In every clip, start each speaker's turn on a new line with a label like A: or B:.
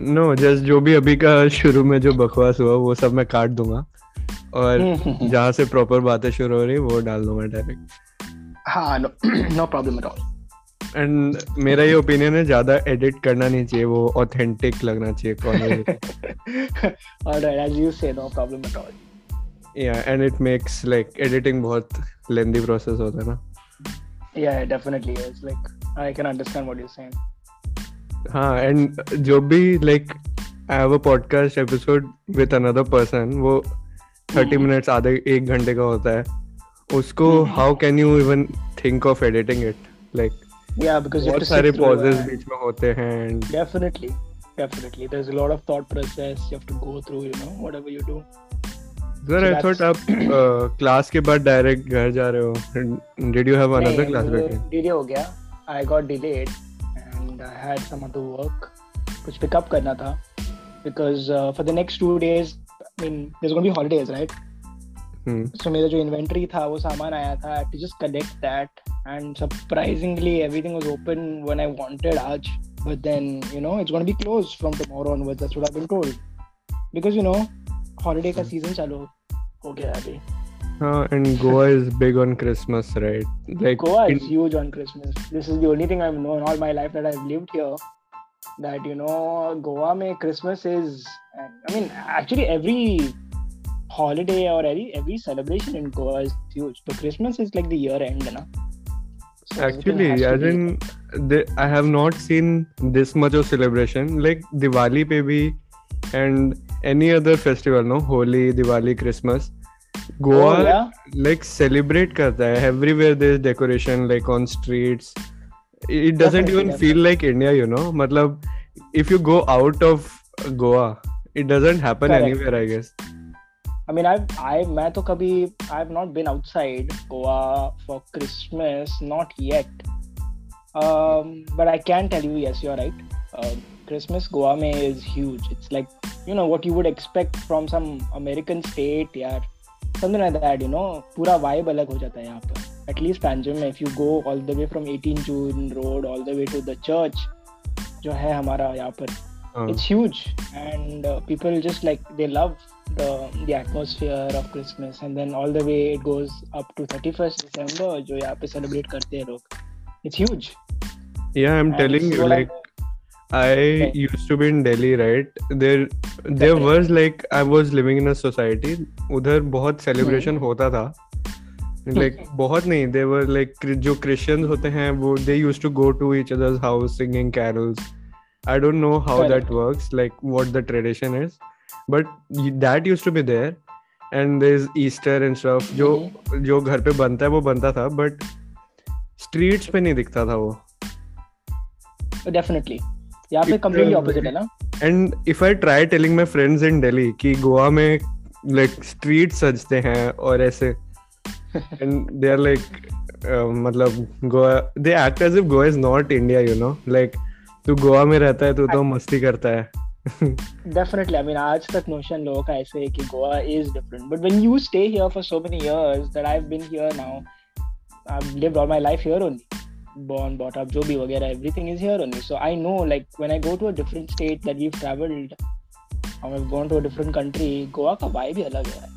A: Know just जो भी अभी का शुरू में जो बकवास हुआ वो सब मैं काट दूँगा। और जहाँ से प्रॉपर बातें शुरू हो रही वो डाल दूँगा डायरेक्ट
B: हाँ no no problem at all
A: and मेरा ये ओपिनियन है ज़्यादा एडिट करना नहीं चाहिए वो ऑथेंटिक लगना चाहिए
B: alright as you say no problem at all
A: yeah and it makes like editing बहुत लेंदी प्रोसेस होता है ना।
B: Yeah definitely is like I can understand what you are saying
A: हाँ एंड जो भी like I have a podcast episode with another person वो thirty minutes hmm. आधे एक घंटे का होता है। उसको how can you even think of editing it like
B: yeah because
A: बहुत सारे pauses बीच में होते हैं and
B: definitely definitely. There's a lot of thought process you have to go through you know whatever you do.
A: Sir I thought आप class के बाद direct घर जा रहे हो। Did you have another class back
B: delay हो गया. I got delayed and I had some other work कुछ पिकअप करना था because for the next two days I mean I mean, there's going to be holidays, so hmm. मेरा जो inventory था वो सामान आया था I to just collect that and surprisingly everything was open when I wanted आज. But then you know it's gonna be close from tomorrow onwards that's what I been told because you know holiday का hmm. Season चालू हो गया अभी.
A: Uh, and Goa is big on Christmas, right?
B: Like Goa is huge on Christmas. This is the only thing I've known all my life that I've lived here. That you know, Goa mein Christmas is. I mean, actually, every holiday or every every celebration in Goa is huge. But Christmas is like the year end, na?
A: Actually, as in, the, I have not seen this much of celebration. Like Diwali pe bhi and any other festival, no? Holi, Diwali, Christmas. Goa oh, yeah? like celebrate karta hai. Everywhere there is decoration like on streets. It doesn't definitely, even definitely. feel like India, you know. Matlab, if you go out of Goa, it doesn't happen Correct. anywhere, I guess.
B: I mean, I've I मैं तो कभी I've not been outside Goa for Christmas, not yet. Um, but I can tell you, yes, you're right. Uh, Christmas Goa में is huge. It's like you know what you would expect from some American state, यार. समझ रहे that you know पूरा vibe अलग हो जाता है यहाँ पर एटलीस्ट पैंजम में if you go all the way from eighteen June road all the way to the church जो है हमारा यहाँ पर it's huge and people just like they love the the atmosphere of Christmas and then all the way it goes up to thirty जो यहाँ पे celebrate करते हैं लोग it's huge
A: Yeah, I'm and telling you, like, I okay. used to be in Delhi right there there okay. was like I was living in a society उधर बहुत celebration hmm. होता था like okay. बहुत नहीं they were like जो Christians होते हैं वो they used to go to each other's house singing carols I don't know how Correct. that works like what the tradition is but that use to be there and there is Easter and stuff जो mm-hmm. जो घर पे बनता है वो बनता था but streets पे नहीं दिखता था वो
B: डेफिनेटली यहाँ पे कंप्लीटली ऑपोजिट है ना
A: and if I try telling my friends in Delhi कि गोवा में लाइक स्ट्रीट सजते हैं और ऐसे एंड दे आर लाइक मतलब Goa they act as if Goa is not India you know like तू गोवा में रहता है तू तो मस्ती करता है
B: Definitely. I mean, आज तक notion लोगों का ऐसे है कि Goa is different. But when you stay here for so many years that I've been here now, I've lived all my life here only. Born, brought up, जो भी वगैरह, everything is here only. So I know, like, when I go to a different state that we've traveled, or I've gone to a different country, Goa ka vibe ही अलग है.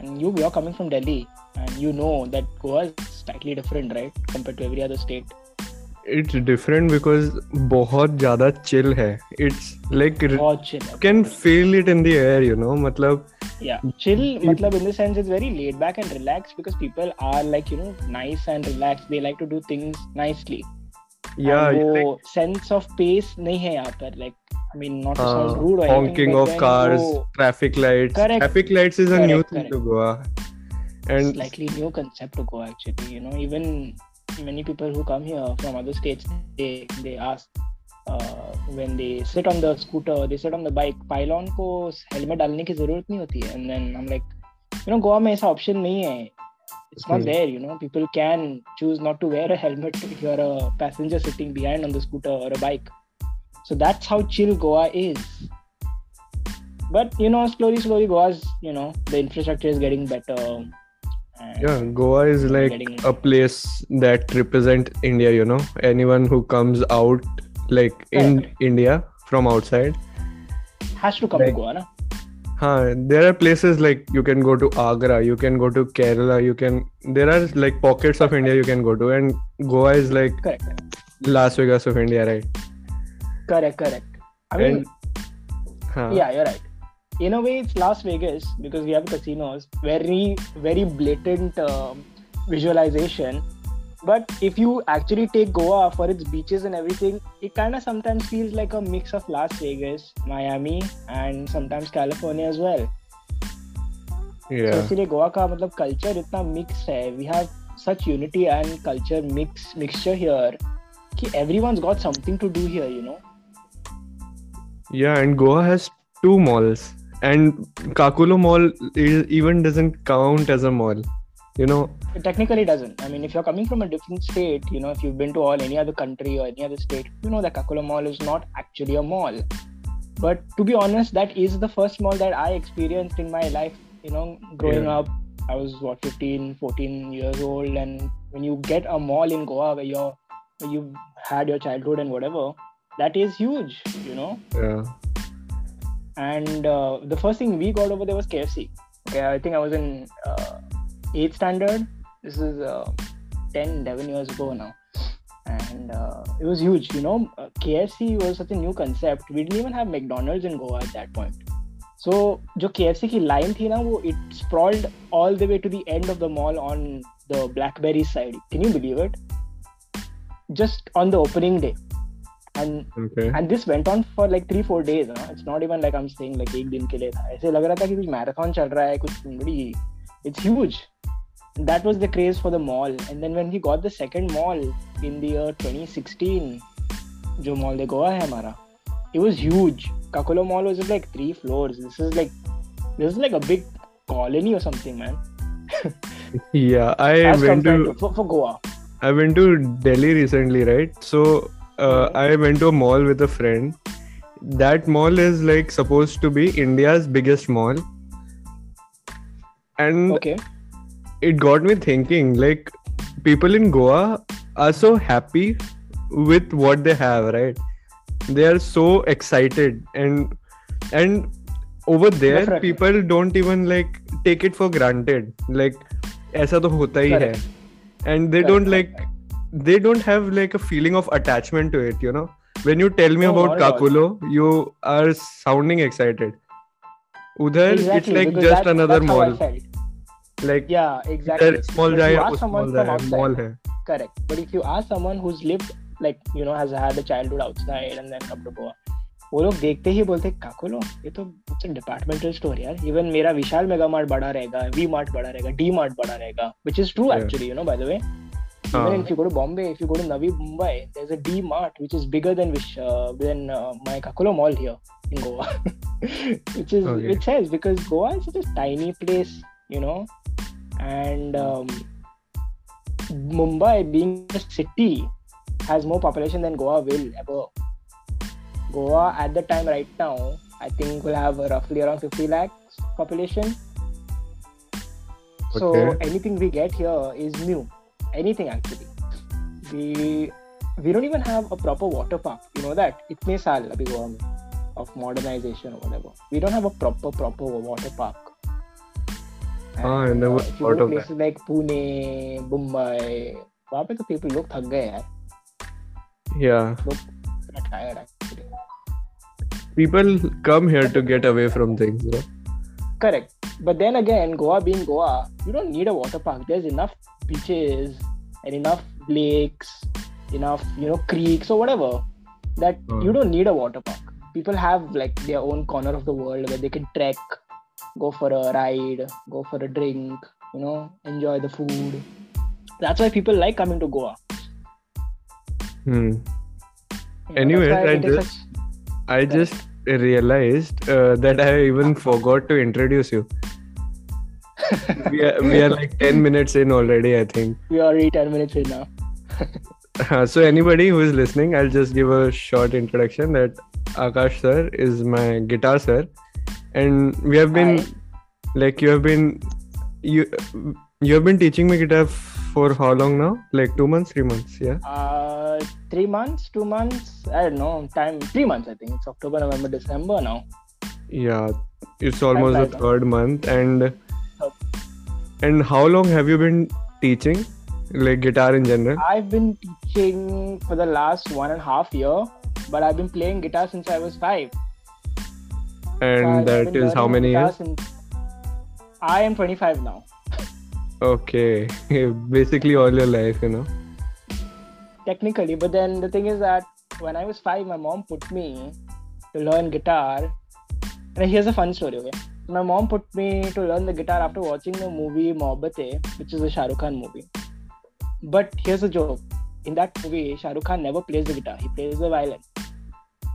B: And you, you're coming from Delhi, and you know that Goa is slightly different, right, compared to every other state.
A: It's different because बहुत ज़्यादा chill है it's like can feel it in the air you know मतलब
B: yeah chill matlab in the sense it's very laid back and relaxed because people are like you know nice and relaxed they like to do things nicely
A: yeah
B: वो like, sense of pace नहीं है यहाँ पर like I mean not to sound rude or
A: honking anything, of cars वो, traffic lights correct, traffic lights is a correct, new thing correct. to Goa
B: and slightly new concept to Goa actually you know even many people who come here from other states they they ask uh, when they sit on the scooter they sit on the bike pylon को helmet डालने की जरूरत नहीं होती है and then I'm like you know Goa में ऐसा option नहीं है it's not hmm. there you know people can choose not to wear a helmet if you're a passenger sitting behind on the scooter or a bike so that's how chill goa is but you know slowly slowly goa's you know the infrastructure is getting better
A: yeah goa is like getting... a place that represent india you know anyone who comes out like in india from outside
B: has to come
A: Like-
B: to Goa, na?
A: Huh, there are places like you can go to Agra, you can go to Kerala, you can there are like pockets of India you can go to, and Goa is like
B: Correct.
A: Las Vegas of India, right?
B: Correct. Correct. I mean,
A: And- Huh.
B: yeah, you're right In a way, it's Las Vegas because we have casinos. Very, very blatant um, visualization. But if you actually take Goa for its beaches and everything, it kind of sometimes feels like a mix of Las Vegas, Miami, and sometimes California as well. So
A: Yeah.
B: इसीलिए गोवा का मतलब culture इतना mix है we have such unity and culture mix mixture here कि everyone's got something to do here you know
A: Yeah, and Goa has two malls, and Caculo Mall is, even doesn't count as a mall. You know,
B: it technically doesn't. I mean if you're coming from a different state you know if you've been to all any other country or any other state you know that Caculo mall is not actually a mall. But to be honest that is the first mall that i experienced in my life you know growing
A: Yeah.
B: up. I was what 15 14 years old and when you get a mall in goa where you're where you had your childhood and whatever that is huge you know?
A: Yeah,
B: and uh, the first thing we got over there was KFC. Okay, I think I was in uh, eighth standard. This is uh, 10, 11 years ago now, and uh, it was huge. You know, uh, KFC was such a new concept. We didn't even have McDonald's in Goa at that point. So जो KFC की line थी ना वो it sprawled all the way to the end of the mall on the Blackberry side. Can you believe it? Just on the opening day. And and this went on for like three four days it's not even like I'm saying like एक दिन के लिए था। ऐसे लग रहा था कि कुछ that was the craze for the mall. And then when he got the second mall in the year 2016 jo mall de goa hai hamara it was huge. Caculo mall was like three floors. This is like this is like a big colony or something man.
A: Yeah i
B: As
A: went to,
B: to for, for goa.
A: I went to delhi recently right? So uh, I went to a mall with a friend. That mall is like supposed to be India's biggest mall, and
B: okay
A: it got me thinking. Like people in Goa are so happy with what they have, right? They are so excited, and and over there
B: Definitely.
A: people don't even like take it for granted. Like ऐसा तो होता ही है
B: Correct.
A: and they
B: Correct,
A: don't
B: correct,
A: like they don't have like a feeling of attachment to it you know? When you tell me about Caculo you are sounding excited. Udhar
B: exactly,
A: it's
B: like
A: just
B: that's,
A: another
B: that's
A: mall. like
B: yeah exactly.
A: small
B: jaya,
A: small
B: jaya,
A: mall hai.
B: correct. But if you ask someone who's lived like you know has had a childhood outside and then come to goa वो लोग देखते ही बोलते काकुलो ये तो departmental store यार. Even मेरा विशाल mega mart बड़ा रहेगा वी मार्ट बड़ा रहेगा डी मार्ट बड़ा रहेगा which is true actually you know by the way even if you go to bombay if you go to navi mumbai there's a d mart which is bigger than Vish, uh, than uh, my Caculo mall here in goa which is
A: Okay.
B: which says because goa is such a tiny place you know and um, Mumbai being a city has more population than Goa will ever. Goa at the time right now, I think will have roughly around 50 lakhs population. So anything we get here is new Anything actually. We we don't even have a proper water park. You know that? इतने साल अभी गोवा में of modernization or whatever. We don't have a proper proper water park.
A: हाँ, I
B: And,
A: never
B: uh, if you
A: thought
B: go
A: of
B: to
A: that.
B: places like Pune, Mumbai, वहाँ पे तो people लोग थक गए यार.
A: yeah
B: They're tired actually.
A: people come here to get away from things bro
B: Correct. But then again, Goa being Goa, you don't need a water park. There's enough beaches and enough lakes, enough, you know, creeks or whatever that
A: Hmm.
B: you don't need a water park. People have like their own corner of the world where they can trek, go for a ride, go for a drink, you know, enjoy the food. That's why people like coming to Goa.
A: hmm.
B: You know, why
A: I just-
B: such-
A: i just realized uh, that i even forgot to introduce you we are, we are like 10 minutes in already i think
B: we are already 10 minutes in now.
A: Uh, so anybody who is listening, I'll just give a short introduction that Aakash sir is my guitar sir, and we have been
B: Hi.
A: like you have been you you have been teaching me guitar for how long now? Like two months, three months, yeah.
B: Uh, three months, two months, I don't know, time, three months, I think. It's October, November, December now.
A: Yeah, it's almost the third month, and
B: Third.
A: and how long have you been teaching, like guitar in general?
B: I've been teaching for the last one and a half year, but I've been playing guitar since I was five.
A: And
B: I've
A: that is how many years?
B: Since... I am 25 now.
A: Okay, basically all your life, you know.
B: technically but then the thing is that when i was five my mom put me to learn guitar and here's a fun story okay my mom put me to learn the guitar after watching the movie Mohabbatein, which is a Shah Rukh Khan movie. But here's a joke: in that movie, Shah Rukh Khan never plays the guitar; he plays the violin.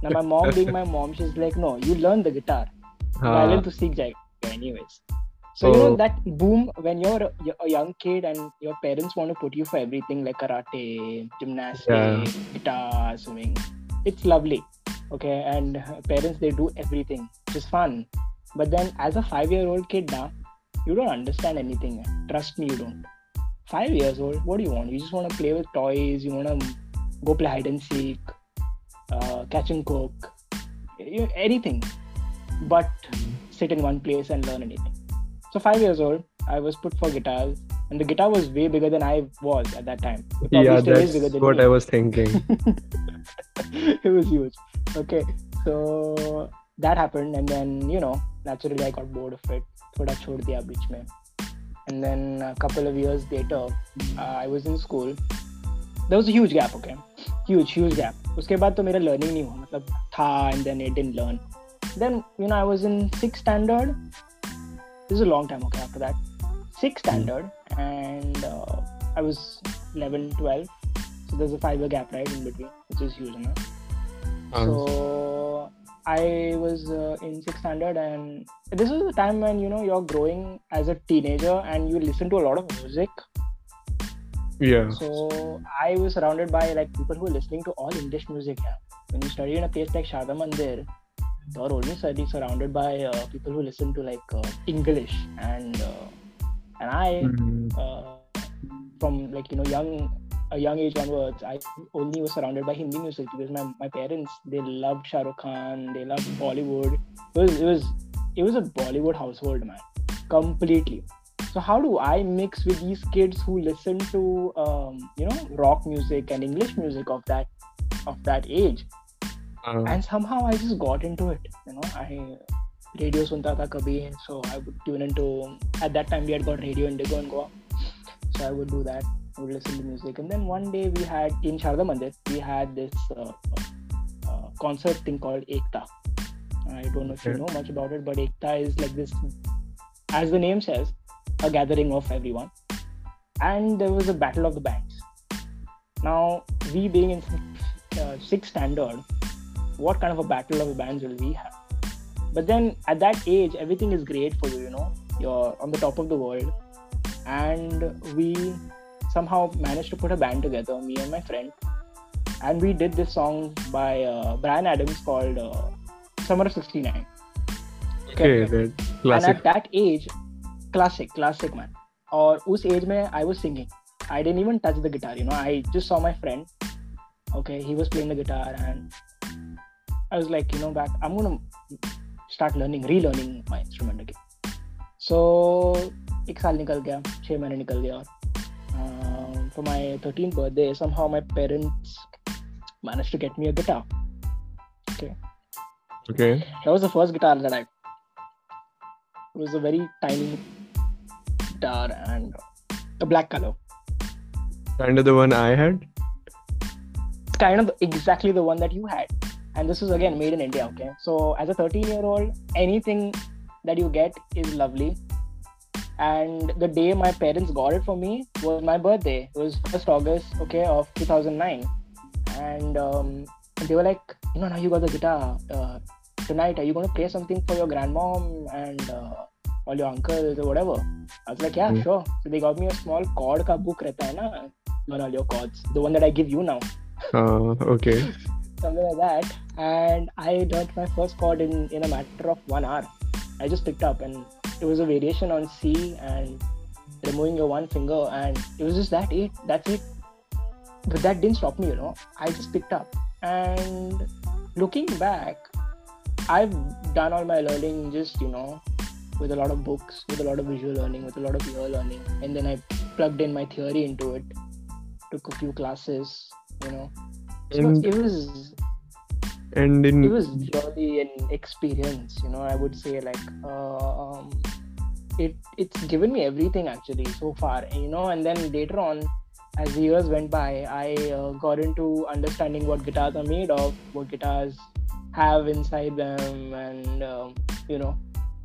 B: Now, my mom, being my mom, she's like, "No, you learn the guitar. Ah. Violin
A: हाँ,
B: to seek jayega anyways." So you know that boom when you're a, young kid and your parents want to put you for everything like karate, gymnastics,
A: Yeah.
B: guitar, swimming. It's lovely, okay. And parents they do everything, which is fun. But then as a five-year-old kid now, you don't understand anything. Trust me, you don't. Five years old, what do you want? You just want to play with toys. You want to go play hide and seek, uh, catch and cook, you, anything, but sit in one place and learn anything. So five years old, I was put for guitars, and the guitar was way bigger than I was at that time. It probably
A: yeah,
B: still is
A: that's
B: bigger than
A: what
B: me.
A: I was thinking.
B: it was huge. Okay, so that happened, and then you know, naturally I got bored of it. थोड़ा छोड़ दिया बीच में. And then a couple of years later, uh, I was in school. There was a huge gap, okay? Huge, huge gap. उसके बाद तो मेरा learning नहीं हुआ मतलब था and then it didn't learn. Then you know I was in sixth standard. This is a long time, okay? After that, sixth standard, and uh, I was 11, 12. So there's a five year gap right in between, which is huge enough.
A: हाँ,
B: So I was uh, in sixth standard, and this was the time when you know you're growing as a teenager and you listen to a lot of music.
A: yeah.
B: So I was surrounded by like people who are listening to all English music. Yeah. When you study in a place like Sharda Mandir, you're only study surrounded by uh, people who listen to like uh, English, and uh, and I
A: Mm,
B: uh, from like you know young a young age onwards, I only was surrounded by Hindi music because my, my parents they loved Shah Rukh Khan, they loved Bollywood. It was it was it was a Bollywood household, man, completely. So how do I mix with these kids who listen to um, you know rock music and English music of that of that age?
A: हाँ,
B: and somehow I just got into it. You know, I radio sunta tha kabhi, so I would tune into. At that time, we had got Radio Indigo in Goa, so I would do that. I would listen to music, and then one day we had in Sharda Mandir, we had this uh, uh, concert thing called Ekta. I don't know if you know much about it, but Ekta is like this, as the name says, a gathering of everyone. And there was a battle of the bands. Now, we being in uh, sixth standard, what kind of a battle of bands will we have? But then at that age, everything is great for you, you know, you're on the top of the world. And we somehow managed to put a band together, me and my friend. And we did this song by uh, Bryan Adams called uh, Summer of 69.
A: Okay, classic.
B: And at that age, classic, classic man. और age, age I was singing. I didn't even touch the guitar. You know, I just saw my friend. Okay, he was playing the guitar and. I was like, you know, back. I'm gonna start learning, relearning my instrument again. So एक साल निकल गया, छह महीने निकल गया और um, for my 13th birthday, somehow my parents managed to get me a guitar.
A: Okay.
B: That was the first guitar that I. It was a very tiny guitar and a black color.
A: Kind of the one I had.
B: It's kind of exactly the one that you had. And this is again made in India, okay? So, as a 13 year old, anything that you get is lovely. And the day my parents got it for me was my birthday. It was 1st August, okay, of 2009. And um, they were like, you know, now you got the guitar. Uh, tonight, are you going to play something for your grandmom and uh, all your uncles or whatever? I was like, yeah,
A: Hmm.
B: sure. So they got me a small chord ka book rehta hai na, all your chords. The one that I give you now.
A: Uh, okay.
B: Something like that. And I learned my first chord in, in a matter of one hour. I just picked up and it was a variation on C and removing your one finger and it was just that it that's it. But that didn't stop me, you know. I just picked up. And looking back, I've done all my learning just you know with a lot of books, with a lot of visual learning, with a lot of ear learning, and then I plugged in my theory into it. Took a few classes, you know.
A: And-
B: it was
A: And in
B: it was really an experience, you know. I would say like uh, um, it it's given me everything actually so far, you know. And then later on, as the years went by, I uh, got into understanding what guitars are made of, what guitars have inside them, and um, you know,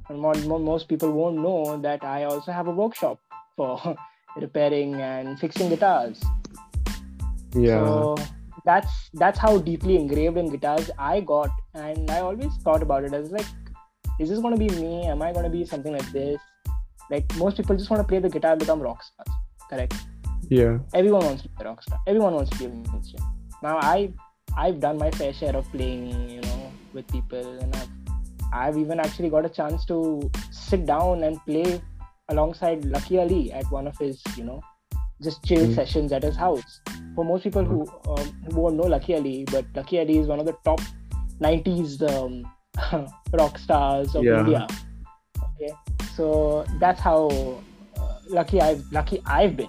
B: and mo- mo- most people won't know that I also have a workshop for repairing and fixing guitars.
A: yeah,
B: So that's that's how deeply engraved in guitars I got, and I always thought about it as like, is this gonna be me? Am I gonna be something like this? Like most people just want to play the guitar and become rock stars. Correct.
A: yeah,
B: Everyone wants to be a rock star. Everyone wants to be a musician. Now I I've done my fair share of playing, you know, with people, and I've I've even actually got a chance to sit down and play alongside Lucky Ali at one of his, you know, just chill
A: Mm.
B: sessions at his house. For most people who um, who won't know Lucky Ali, but Lucky Ali is one of the top '90s um, rock stars of
A: Yeah.
B: India. Okay, so that's how uh, lucky I've lucky I've been.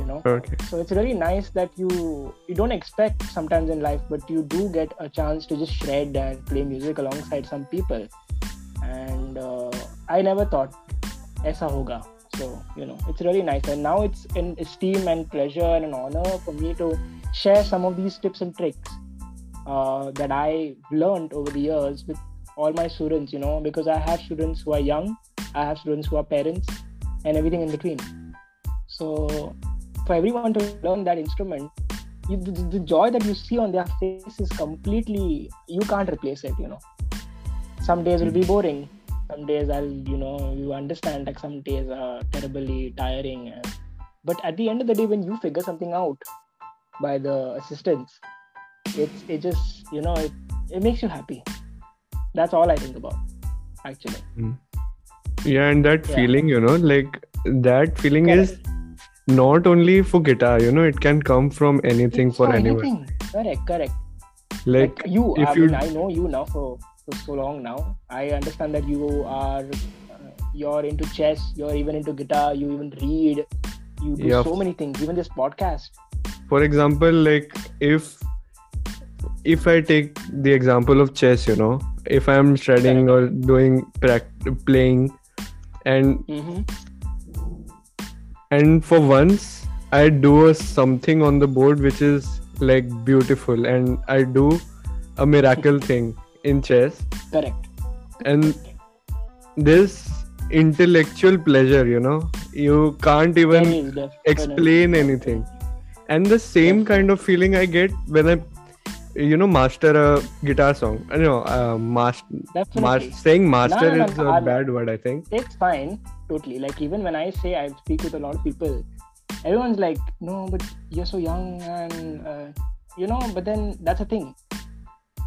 B: You know,
A: okay,
B: so it's really nice that you you don't expect sometimes in life but you do get a chance to just shred and play music alongside some people and uh, i never thought aisa hoga so you know it's really nice. And now it's an esteem and pleasure and an honor for me to share some of these tips and tricks uh, that i learned over the years with all my students you know because i have students who are young i have students who are parents and everything in between. So for everyone to learn that instrument you, the, the joy that you see on their face is completely you can't replace it you know. Some days will be boring some days i'll you know you understand like some days are terribly tiring and, but at the end of the day when you figure something out by the assistance it's it just you know it, it makes you happy that's all i think about actually hmm.
A: yeah, and that
B: Yeah.
A: feeling, you know, like that feeling
B: Correct.
A: is not only for guitar, you know, it can come from anything
B: It's
A: for anyone.
B: anything. correct correct Like, you
A: if
B: i
A: you-
B: mean i know you now for, for so long now i understand that you are uh, you're into chess you're even into guitar you even read you do
A: Yeah.
B: so many things even this podcast
A: for example, like if if I take the example of chess, you know, if I'm shredding or doing pract- playing, and
B: mm-hmm.
A: and for once I do a something on the board which is like beautiful, and I do a miracle thing in chess,
B: correct.
A: And this intellectual pleasure, you know, you can't even
B: is
A: explain anything. And the same kind of feeling i get when i you know master a guitar song. I know uh, master
B: definitely.
A: saying master
B: No, no,
A: is
B: no,
A: a
B: I'm-
A: bad word i think.
B: It's fine totally. Like even when i say i speak with a lot of people everyone's like no but you're so young and uh, you know but then that's a thing.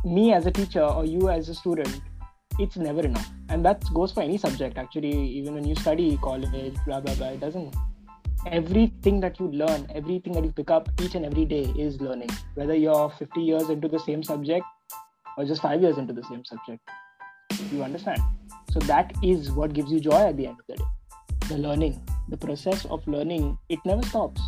B: Me as a teacher or you as a student it's never enough. And that goes for any subject actually. Even when you study college blah blah blah it doesn't. Everything that you learn everything that you pick up each and every day is learning. Whether you're 50 years into the same subject or just 5 years into the same subject. You understand? So that is what gives you joy at the end of the day the learning the process of learning it never stops.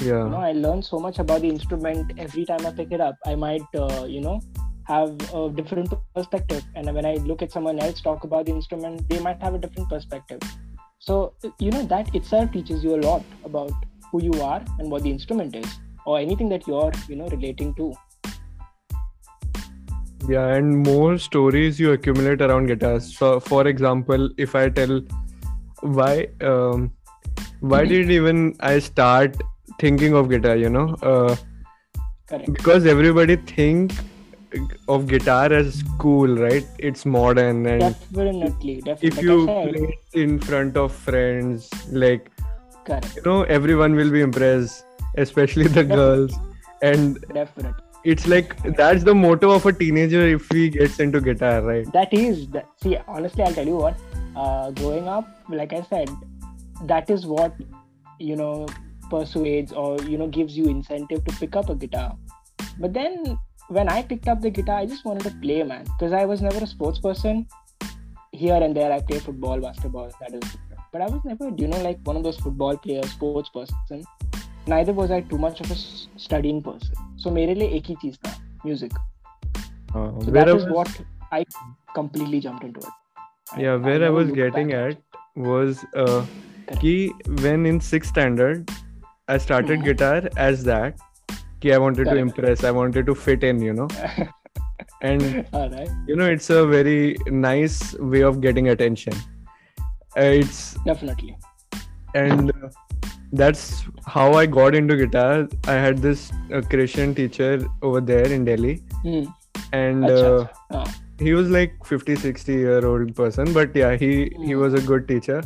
A: Yeah.
B: You know i learn so much about the instrument every time i pick it up. I might uh, you know have a different perspective and when i look at someone else talk about the instrument they might have a different perspective. So you know that itself teaches you a lot about who you are and what the instrument is or anything that you're you know relating to.
A: Yeah and more stories you accumulate around guitars. So for example if i tell why um why did even i start thinking of guitar you know? Uh, because everybody think of guitar as cool right? It's modern and
B: definitely definitely.
A: if you play it in front of friends like
B: correct.
A: you know everyone will be impressed especially the girls. And
B: definitely.
A: it's like that's the motto of a teenager if he gets into guitar right?
B: That is that see honestly i'll tell you what uh, growing up like i said that is what you know persuades or you know gives you incentive to pick up a guitar. But then when i picked up the guitar i just wanted to play man because i was never a sports person. Here and there i play football basketball that is but i was never you know like one of those football players sports person. Neither was i too much of a studying person. So mere ek hi cheez music.
A: Uh,
B: so that is what i completely jumped into it
A: yeah where i,
B: I
A: was getting
B: back.
A: at was uh key when in sixth standard i started
B: mm-hmm.
A: guitar as that key i wanted
B: Correct.
A: to impress i wanted to fit in you know? And you know it's a very nice way of getting attention. Uh, it's
B: definitely.
A: And uh, that's how i got into guitar. I had this uh, christian teacher over there in delhi.
B: Mm.
A: and
B: Achha,
A: uh, he was like 50 60 year old person but yeah he he was a good teacher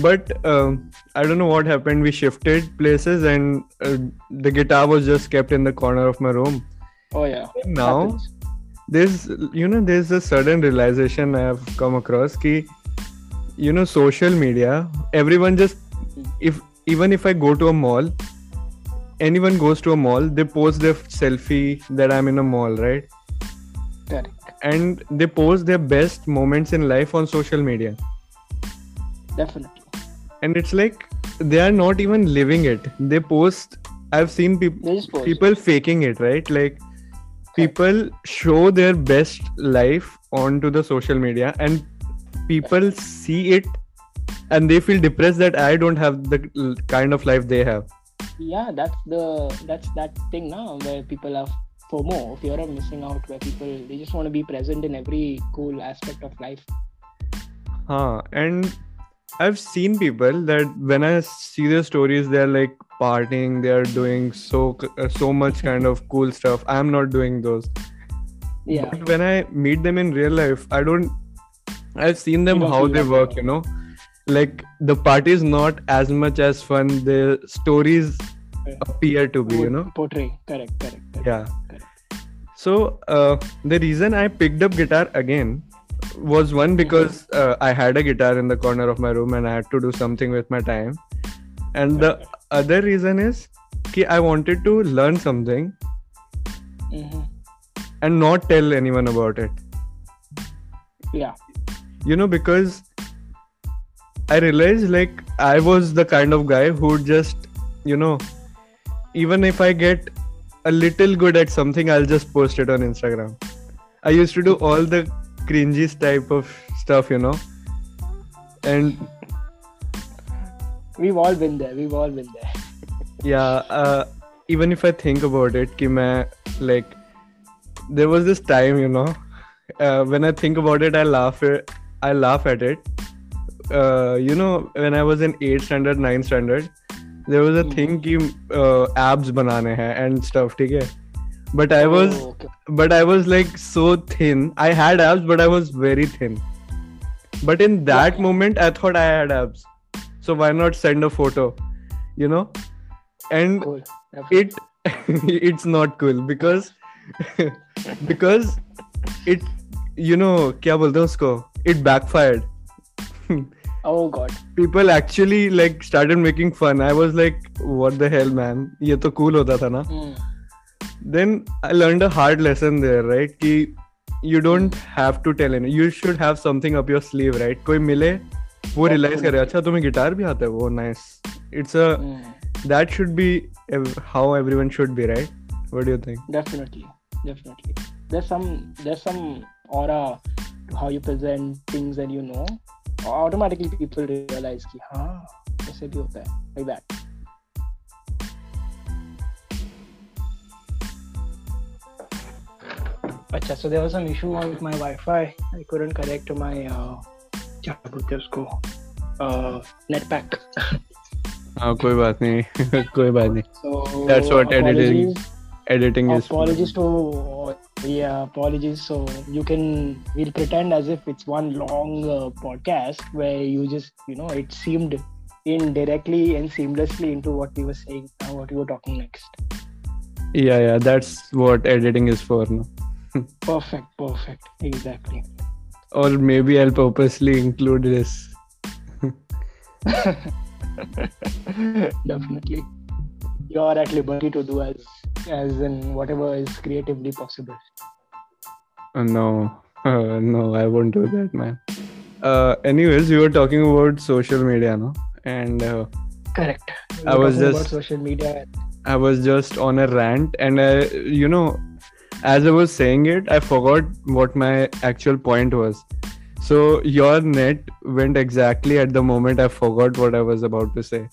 A: but um, i don't know what happened we shifted places and uh, the guitar was just kept in the corner of my room
B: Oh yeah.
A: now
B: Happens.
A: there's you know there's a sudden realization i have come across ki you know social media everyone just if even if i go to a mall anyone goes to a mall they post their selfie that i'm in a mall right
B: Correct.
A: And they post their best moments in life on social media.
B: Definitely.
A: and it's like they are not even living it. They post i've seen peop-
B: They just post.
A: people faking it right? Like people show their best life onto the social media and people see it and they feel depressed that i don't have the kind of life they have.
B: Yeah that's the that's that thing now where people have FOMO, fear of missing out, where people they just want to be present in every cool aspect of life.
A: huh and i've seen people that when i see their stories they're like partying they're doing so uh, so much kind of cool stuff i'm not doing those
B: Yeah,
A: but when i meet them in real life i don't i've seen them how they work you know like the party is not as much as fun the stories appear to be you know
B: portray correct, correct. correct.
A: yeah. So uh, the reason i picked up guitar again was one because uh, i had a guitar in the corner of my room and i had to do something with my time. And the other reason is ki i wanted to learn something
B: Mhm.
A: and not tell anyone about it.
B: Yeah,
A: you know because i realized like i was the kind of guy who just you know even if i get a little good at something i'll just post it on instagram i used to do all the cringy type of stuff you know and
B: we've all been there. We've all been there.
A: yeah uh, even if i think about it ki main, like there was this time you know uh, when i think about it i laugh i laugh at it uh, you know when i was in 8th standard 9th standard there was a thing कि uh, abs बनाने हैं and stuff ठीक है? But I was but I was like so thin I had abs but I was very thin but in that moment I thought I had abs so why not send a photo you know? And
B: cool.
A: it it's not cool because because it you know क्या बोलते हैं उसको? It backfired.
B: Oh god.
A: people actually like started making fun i was like what the hell man ये तो cool होता था ना
B: Hmm.
A: then i learned a hard lesson there right कि you don't have to tell anyone you should have something up your sleeve right कोई मिले वो realize करे अच्छा तुम्हें गिटार भी आता है वो nice it's a
B: Hmm.
A: that should be ev- how everyone should be right what do you think
B: Definitely, definitely. There's some there's some aura to how you present things and you know. Automatically people realize कि हाँ ऐसे भी होता है like that. अच्छा so there was some issue with my Wi-Fi. I couldn't connect to my uh, क्या बोलते हैं उसको uh, net pack.
A: हाँ कोई बात नहीं कोई बात नहीं editing
B: apologies.
A: editing is for.
B: apologies to yeah apologies. So you can we'll pretend as if it's one long uh, podcast where you just you know it seemed indirectly and seamlessly into what we were saying uh, what we were talking next.
A: Yeah yeah that's what editing is for no?
B: perfect perfect. Exactly.
A: Or maybe i'll purposely include this.
B: Definitely you're at liberty to do as as in whatever is creatively possible.
A: Uh, no, uh, no, I won't do that, man. Uh, anyways, we were talking about social media, no? And uh,
B: Correct. We
A: I was just-
B: social media.
A: I was just on a rant, and I, you know, as I was saying it, I forgot what my actual point was. So your net went exactly at the moment I forgot what I was about to say.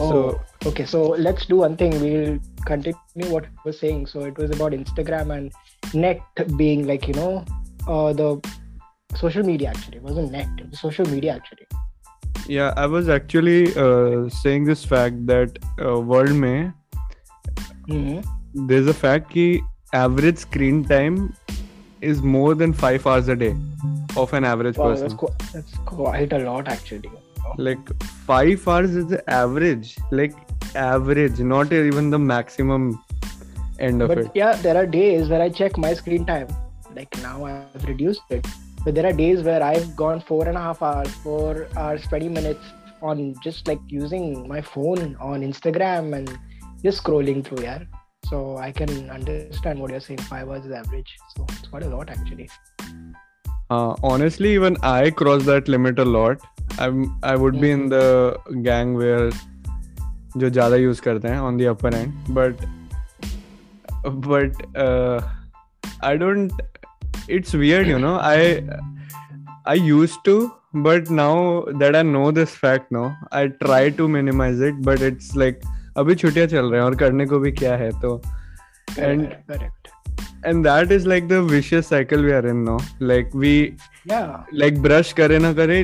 B: Oh,
A: So
B: okay. So let's do one thing. We'll continue what I was saying. So it was about Instagram and net being like you know uh, the social media actually. It wasn't net. It was social media actually.
A: yeah, I was actually uh, saying this fact that uh, world में
B: Mm-hmm.
A: there's a fact कि average screen time is more than five hours a day of an average
B: Wow,
A: person.
B: that's, qu- that's quite a lot actually.
A: Like five hours is the average like average not even the maximum end of
B: but
A: it
B: yeah, there are days where I check my screen time. Like now I've reduced it. But there are days where I've gone four and a half hours, four hours, 20 minutes on just like using my phone on Instagram and just scrolling through, yeah. So I can understand what you're saying. Five hours is average. So it's quite a lot actually.
A: Uh, honestly, even I cross that limit a lot. I'm I would be in mm-hmm. the gang where जो ज़्यादा use करते हैं on the upper end but but I don't it's weird you know I I use to but now that I know this fact no I try to minimize it but it's like अभी छुट्टियाँ चल रही हैं और करने को भी क्या है तो and and that is like the vicious cycle we are in now like we
B: Yeah.
A: like brush करे ना करे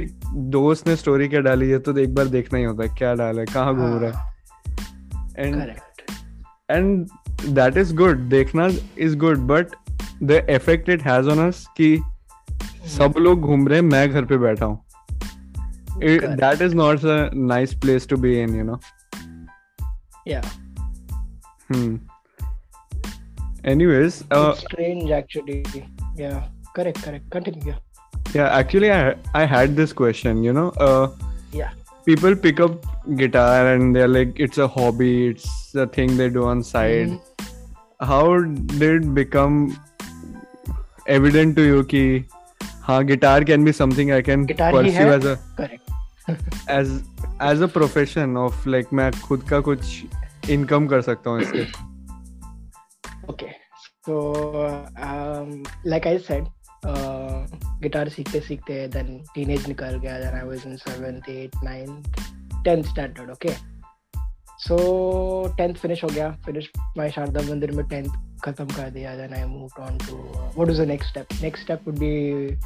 A: दोस्त ने स्टोरी क्या डाली है तो एक बार देखना ही होता है क्या डाला है कहाँ घूम रहा है and
B: Correct.
A: And that is good देखना is good but the effect it has on us कि सब लोग घूम रहे हैं मैं घर पे बैठा हूँ. That is not a nice place to be in you know
B: Yeah.
A: Hmm. Anyways, uh,
B: it's strange actually. Yeah. Correct, correct. Continue. Yeah.
A: yeah, actually, I I had this question. You know, uh,
B: Yeah.
A: people pick up guitar and they're like, it's a hobby, it's a thing they do on side.
B: Mhm.
A: How did it become evident to you कि हाँ guitar can be something I can
B: Guitar he
A: pursue
B: है।
A: as a
B: Correct.
A: as as a profession of like मैं खुद का कुछ income कर सकता हूँ इससे
B: Okay. So, um, like I said, uh, guitar सीखते सीखते then teenage निकल गया then I was in seventh, eighth, ninth, tenth standard. Okay. So tenth finish हो गया finish my शारदा मंदिर में tenth खत्म कर दिया then I moved on to uh, what was the next step next step would be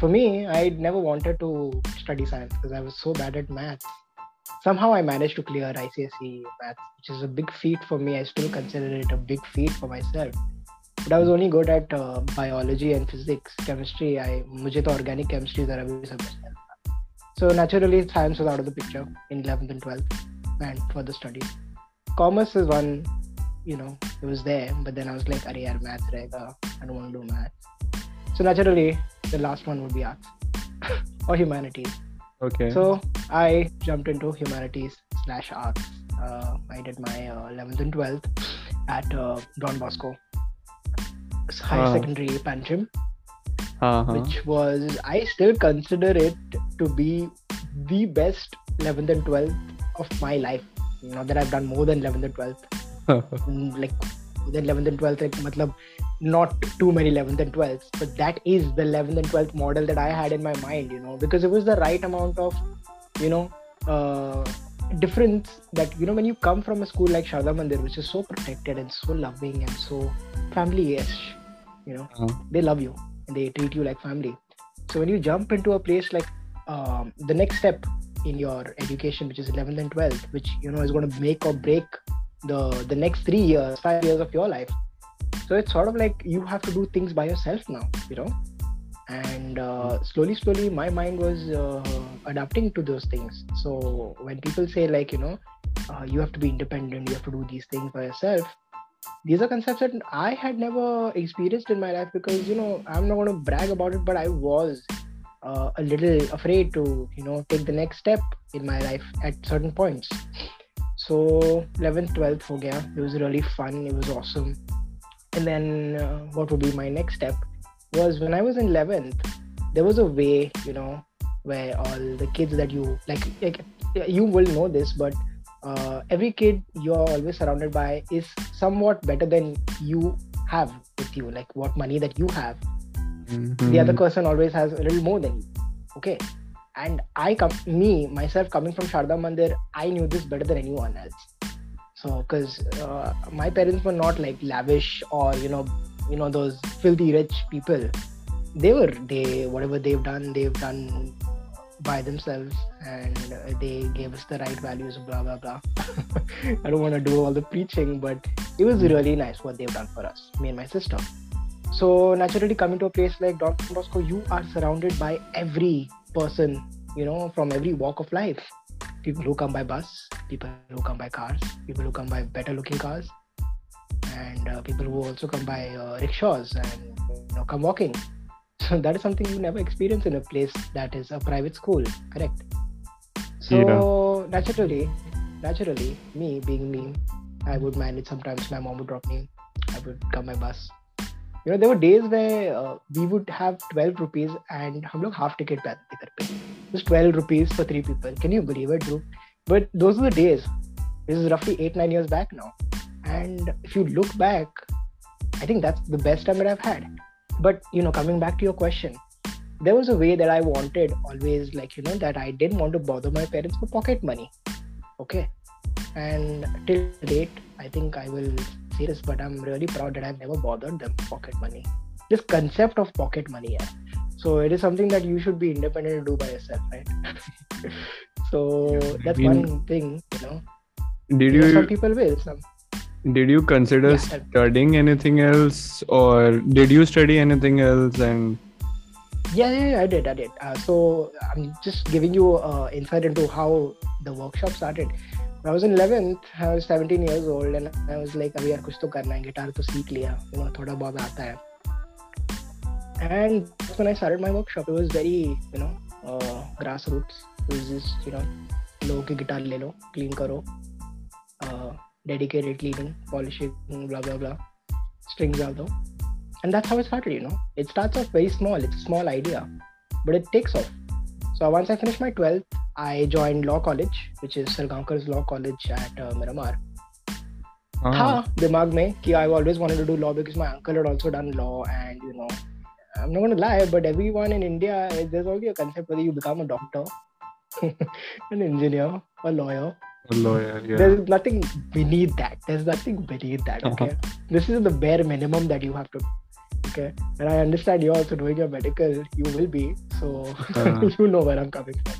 B: for me I never wanted to study science because I was so bad at maths somehow I managed to clear ICSE maths, which is a big feat for me. I still consider it a big feat for myself. But I was only good at uh, biology and physics, chemistry. I मुझे तो organic chemistry जरा भी समझ नहीं आता. So naturally, science was out of the picture in 11th and 12th, and for the studies. Commerce is one, you know, it was there, but then I was like, अरे यार maths रहेगा. I don't want to do maths. So naturally, the last one would be arts or humanities.
A: okay
B: So I jumped into humanities slash arts. Uh, I did my uh, 11th and 12th at uh, Don Bosco High
A: Ah.
B: Secondary
A: हाँ हाँ
B: which was I still consider it to be the best 11th and 12th of my life. Not that I've done more than 11th and 12th, Mm, like then 11th and 12th like matlab not too many 11th and 12th but that is the 11th and 12th model that i had in my mind you know because it was the right amount of you know uh, difference that you know when you come from a school like Sharda Mandir which is so protected and so loving and so family-ish you know
A: हाँ.
B: they love you and they treat you like family so when you jump into a place like um, the next step in your education which is 11th and 12th which you know is going to make or break the the next three years five years of your life. So it's sort of like you have to do things by yourself now you know? And uh, slowly slowly my mind was uh, adapting to those things. So when people say like you know uh, you have to be independent you have to do these things by yourself these are concepts that i had never experienced in my life because you know i'm not going to brag about it but i was uh, a little afraid to you know take the next step in my life at certain points so 11th 12th ho gaya it was really fun. It was awesome. And then uh, what would be my next step was when i was in 11th there was a way you know where all the kids that you like, like you will know this but uh, every kid you're always surrounded by is somewhat better than you have with you like what money that you have. Mm-hmm. the other person always has a little more than you. Okay and i come me myself coming from Sharda Mandir I knew this better than anyone else. So because uh, my parents were not like lavish or you know you know those filthy rich people. They were they whatever they've done they've done by themselves and they gave us the right values blah blah blah. I don't want to do all the preaching but it was really nice what they've done for us me and my sister. So naturally coming to a place like Don Bosco you are surrounded by every person you know from every walk of life. People who come by bus people who come by cars people who come by better looking cars and uh, people who also come by uh, rickshaws and you know come walking. So that is something you never experience in a place that is a private school correct? So yeah. naturally naturally me being me i would manage. Sometimes my mom would drop me. I would come by bus you know there were days where uh, we would have 12 rupees and hum log half ticket pe just 12 rupees for three people can you believe it Drew? but those are the days. This is roughly 8 9 years back now. And if you look back i think that's the best time that i've had. But you know coming back to your question there was a way that i wanted always like you know that i didn't want to bother my parents for pocket money. Okay? And till date i think i will this but i'm really proud that i've never bothered them pocket money. This concept of pocket money yeah. so it is something that you should be independent to do by yourself right? So that's I mean, one thing you know.
A: did you,
B: some people will some.
A: did you consider yeah. studying anything else or did you study anything else and
B: yeah, yeah, yeah i did i did. Uh, so i'm just giving you uh, insight into how the workshop started i was in 11th i was 17 years old and i was like abhi yaar kuch to karna hai guitar to seekh liya you know thoda bahut aata hai and when i started my workshop it was very you know uh, grassroots it was just you know लोगों की guitar ले लो clean करो dedicated cleaning, polishing, blah blah blah. Strings out though. And that's how it started, you know. It starts off very small, it's a small idea, but it takes off. So once I finished my 12th, I joined law college, which is Salgaocar's law college at uh, Miramar. Uh-huh. हाँ दिमाग में कि always wanted to do law because my uncle had also done law. And, you know, I'm not going to lie. But everyone in India, eh, there's always a concept whether you become a doctor, an engineer a lawyer
A: a lawyer yeah
B: there's nothing beneath that there's nothing beneath that uh-huh. okay uh-huh. this is the bare minimum that you have to okay and i understand you're also doing your medical you will be so uh-huh. you know where i'm coming from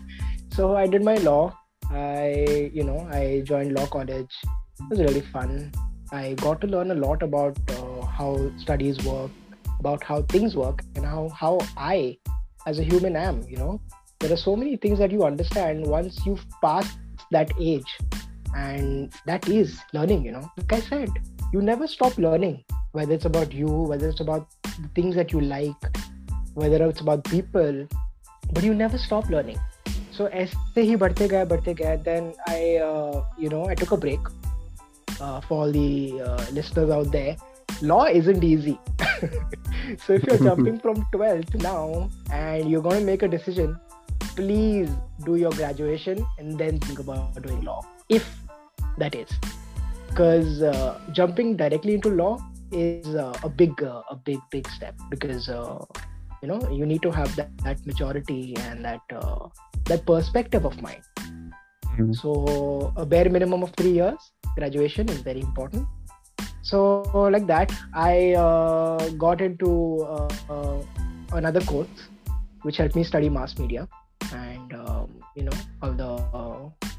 B: so i did my law. I you know i joined law college. It was really fun. I got to learn a lot about uh, how studies work about how things work and how how i as a human am you know? There are so many things that you understand once you've passed that age. And that is learning you know? Like i said you never stop learning whether it's about you whether it's about things that you like whether it's about people but you never stop learning so ऐसे ही बढ़ते गए बढ़ते गए then I uh, you know I took a break uh, for all the uh, listeners out there law isn't easy so if you're jumping from 12th now and you're going to make a decision please do your graduation and then think about doing law if that is because uh, jumping directly into law is uh, a big uh, a big big step because uh, you know you need to have that, that maturity and that uh, that perspective of mine. mm-hmm. so a bare minimum of 3 years graduation is very important so like that i uh, got into another course which helped me study mass media and um, you know all the uh,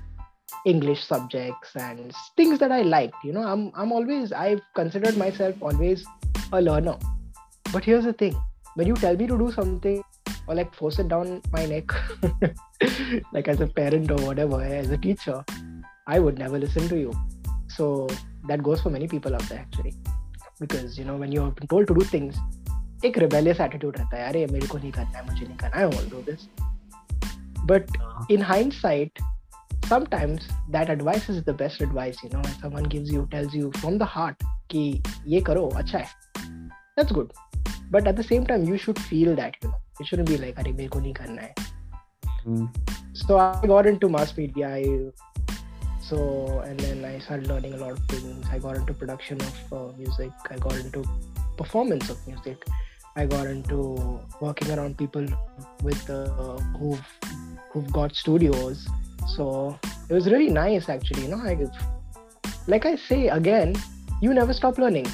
B: english subjects and things that i liked you know i'm i'm always i've considered myself always a learner but here's the thing when you tell me to do something or like force it down my neck like as a parent or whatever as a teacher i would never listen to you so that goes for many people out there actually because you know when you're told to do things एक rebellious attitude रहता है अरे मेरे को नहीं करना है मुझे नहीं करना है I do this but uh-huh. in hindsight sometimes that advice is the best advice you know when someone gives you tells you from the heart ki ye karo acha hai that's good but at the same time you should feel that you know it shouldn't be like are mere ko nahi karna hai mm. so i got into mass media I, so and then i started learning a lot of things i got into production of uh, music i got into performance of music I got into working around people with uh, who've who've got studios. So it was really nice, actually. You know, I, like I say again, you never stop learning.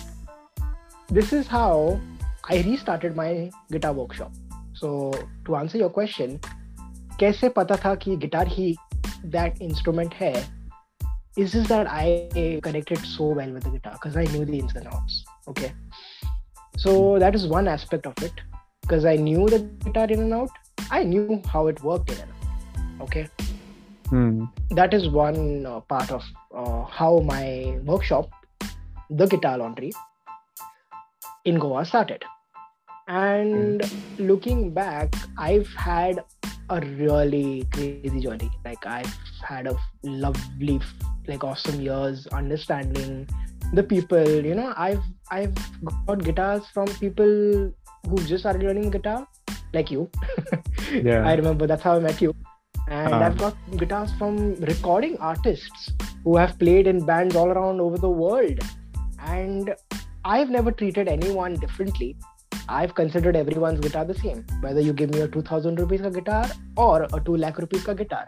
B: This is how I restarted my guitar workshop. So to answer your question, कैसे पता था कि guitar ही that instrument है is just that I connected so well with the guitar because I knew the ins and outs. Okay. So that is one aspect of it because I knew the guitar in and out. I knew how it worked in and out. Okay.
A: Hmm.
B: That is one uh, part of uh, how my workshop, the Guitar Laundry, in Goa started. And looking back, I've had a really crazy journey. Like I've had a lovely, like awesome years understanding the people. You know i've i've got guitars from people who just started learning guitar like you.
A: Yeah.
B: I remember that's how i met you. And uh. i've got guitars from recording artists who have played in bands all around over the world. And i've never treated anyone differently i've considered everyone's guitar the same whether you give me a 2000 rupees ka guitar or a 2 lakh rupees ka guitar.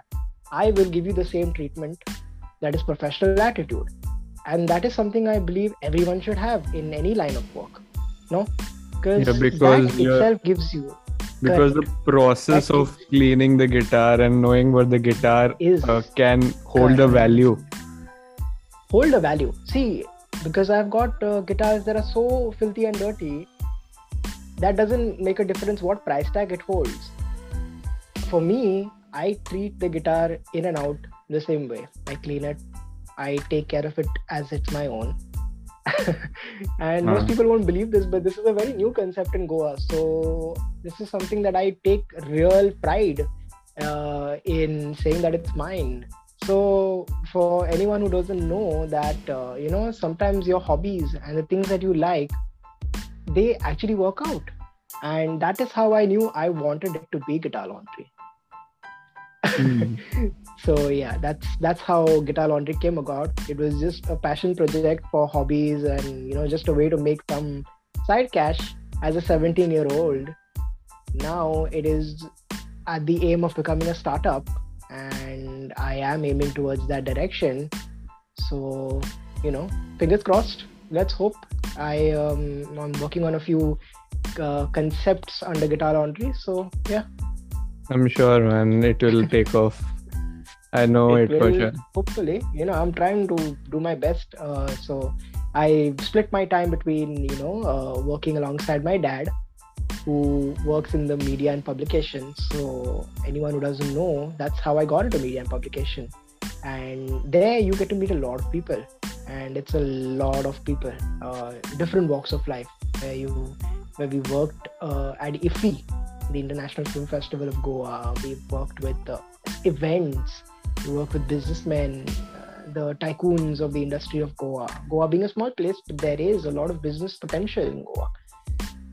B: I will give you the same treatment that is professional attitude. And that is something i believe everyone should have in any line of work no?
A: Yeah, because
B: that itself gives you
A: because correct. the process of cleaning the guitar and knowing what the guitar is uh, can hold correct. a value.
B: Hold a value. See because i've got uh, guitars that are so filthy and dirty that doesn't make a difference what price tag it holds for me i treat the guitar in and out the same way i clean it I take care of it as it's my own. and most hmm. people won't believe this, but this is a very new concept in Goa. So this is something that I take real pride uh, in saying that it's mine. So for anyone who doesn't know that, uh, you know, sometimes your hobbies and the things that you like, they actually work out. And that is how I knew I wanted it to be guitar laundry. Mm. so yeah that's that's how guitar laundry came about it was just a passion project for hobbies and you know just a way to make some side cash as a 17 year old now it is at the aim of becoming a startup and i am aiming towards that direction so you know fingers crossed let's hope i um i'm working on a few uh, concepts under guitar laundry so yeah
A: i'm sure man it will take off I know it, it will, for sure.
B: Hopefully, you know, I'm trying to do my best. Uh, so I split my time between, you know, uh, working alongside my dad, who works in the media and publication. So anyone who doesn't know, that's how I got into media and publication. And there you get to meet a lot of people, and it's a lot of people, uh, different walks of life. Where you, where we worked uh, at IFFI, the International Film Festival of Goa. We worked with uh, events we work with businessmen, uh, the tycoons of the industry of Goa. Goa being a small place, but there is a lot of business potential in Goa.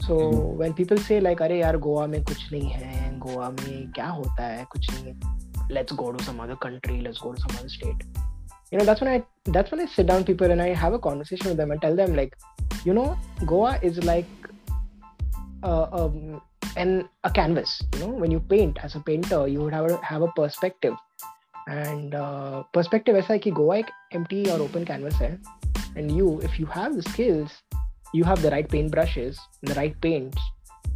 B: So mm-hmm. when people say like, "अरे यार गोवा में कुछ नहीं है, गोवा में क्या होता है, कुछ नहीं है," let's go to some other country, let's go to some other state. You know, that's when I that's when I sit down people and I have a conversation with them and tell them like, you know, Goa is like uh, um, an a canvas. You know, when you paint as a painter, you would have a, have a perspective and perspective ऐसा है कि गोवा एक empty और open canvas है and you if you have the skills you have the right paint brushes, the right paints,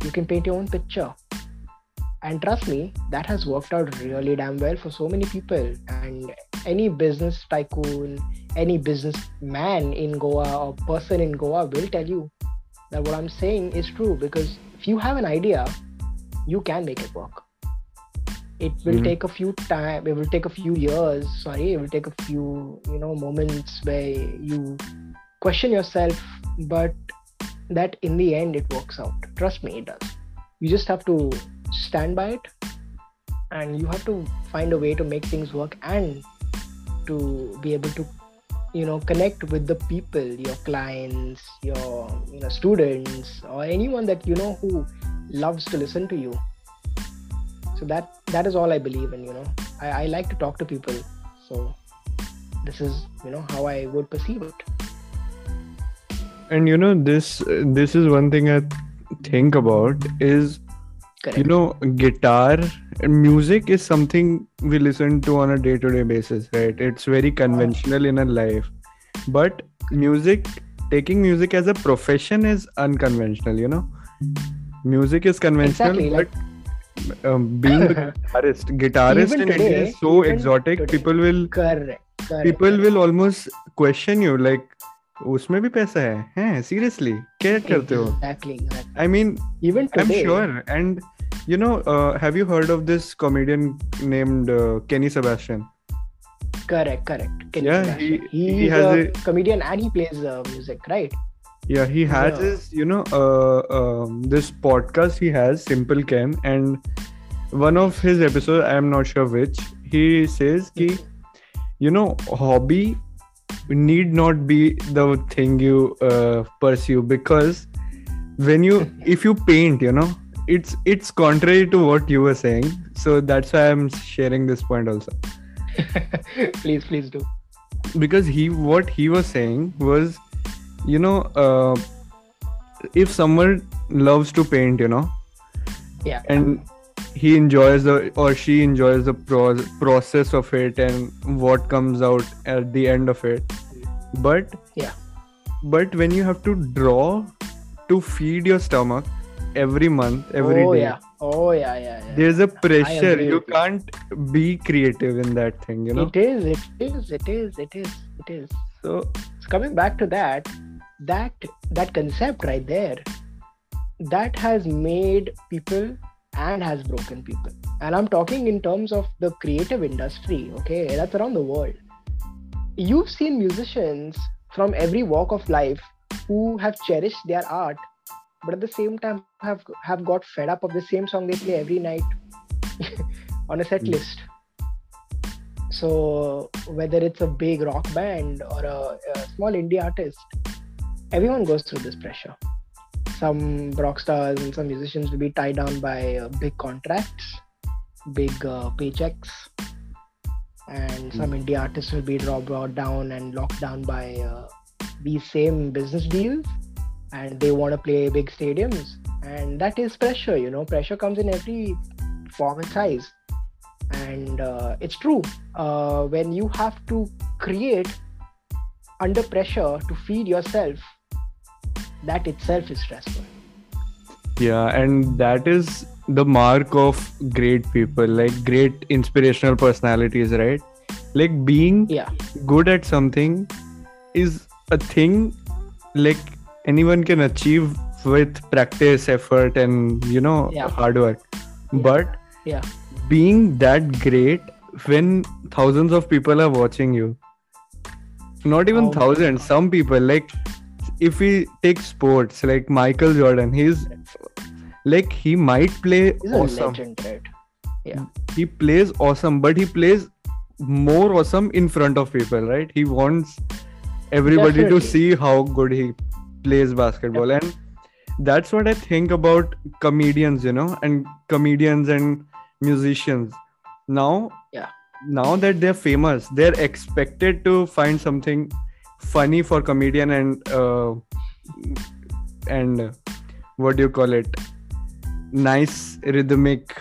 B: you can paint your own picture. And trust me, that has worked out really damn well for so many people. And any business tycoon, any businessman in Goa or person in Goa will tell you that what I'm saying is true because if you have an idea, you can make it work. It will mm-hmm. take a few time it will take a few years sorry it will take a few you know moments where you question yourself but that in the end it works out. Trust me it does. You just have to stand by it and you have to find a way to make things work and to be able to you know connect with the people your clients your you know students or anyone that you know who loves to listen to you. So that that is all i believe in you know. I, I like to talk to people. So this is you know how i would perceive it.
A: And you know this this is one thing i think about is
B: Correct.
A: you know guitar music is something we listen to on a day-to-day basis right it's very conventional in a life but music taking music as a profession is unconventional you know music is conventional
B: Exactly, like-
A: but um, being a guitarist guitarist
B: Even
A: in
B: today,
A: india is so
B: even
A: exotic
B: today.
A: people will
B: correct correct
A: people will almost question you like उसमें भी पैसा है हैं seriously क्या करते हो
B: exactly, exactly
A: I mean
B: even
A: I'm
B: today
A: sure. And you know, uh, have you heard of this comedian named uh, Kenny Sebastian?
B: correct correct Kenny
A: Yeah,
B: Sebastian.
A: he- he
B: he's
A: has
B: a,
A: a-
B: comedian and he plays uh, music right
A: Yeah, he has
B: Yeah.
A: his, you know, uh, um, this podcast he has, Simple Ken, and one of his episodes, I am not sure which, he says ki, you know, hobby need not be the thing you uh, pursue because when you if you paint you know it's it's contrary to what you were saying. So that's why i'm sharing this point also.
B: Please please do.
A: Because he what he was saying was you know uh, if someone loves to paint you know
B: yeah.
A: and he enjoys the or she enjoys the pro- process of it and what comes out at the end of it. But
B: Yeah.
A: but when you have to draw to feed your stomach every month every oh, day,
B: oh yeah. Oh yeah yeah, yeah.
A: there's a pressure. you. can't be creative in that thing you know?
B: It is it is it is it is it is.
A: So
B: so coming back to that that that concept right there that has made people and has broken people. And i'm talking in terms of the creative industry okay? That's around the world. You've seen musicians from every walk of life who have cherished their art but at the same time have have got fed up of the same song they play every night on a set
A: Mm.
B: list. So whether it's a big rock band or a, a small indie artist everyone goes through this pressure. Some rock stars and some musicians will be tied down by uh, big contracts big uh, paychecks and some indie artists will be brought down and locked down by uh, these same business deals and they want to play big stadiums. And that is pressure you know. Pressure comes in every form and size. And uh, it's true. Uh, when you have to create under pressure to feed yourself that itself is stressful.
A: Yeah and that is the mark of great people like great inspirational personalities right? Like being
B: yeah.
A: good at something is a thing like anyone can achieve with practice effort and you know
B: Yeah.
A: hard work
B: Yeah.
A: but
B: Yeah.
A: being that great when thousands of people are watching you not even
B: Oh
A: thousands some people like if we take sports like michael jordan he's like he might play
B: he's
A: awesome
B: legend right
A: he plays awesome but he plays more awesome in front of people right he wants everybody
B: Definitely.
A: to see how good he plays basketball and that's what i think about comedians you know and comedians and musicians now
B: Yeah.
A: now that they're famous they're expected to find something funny for comedian and uh, and uh, what do you call it nice rhythmic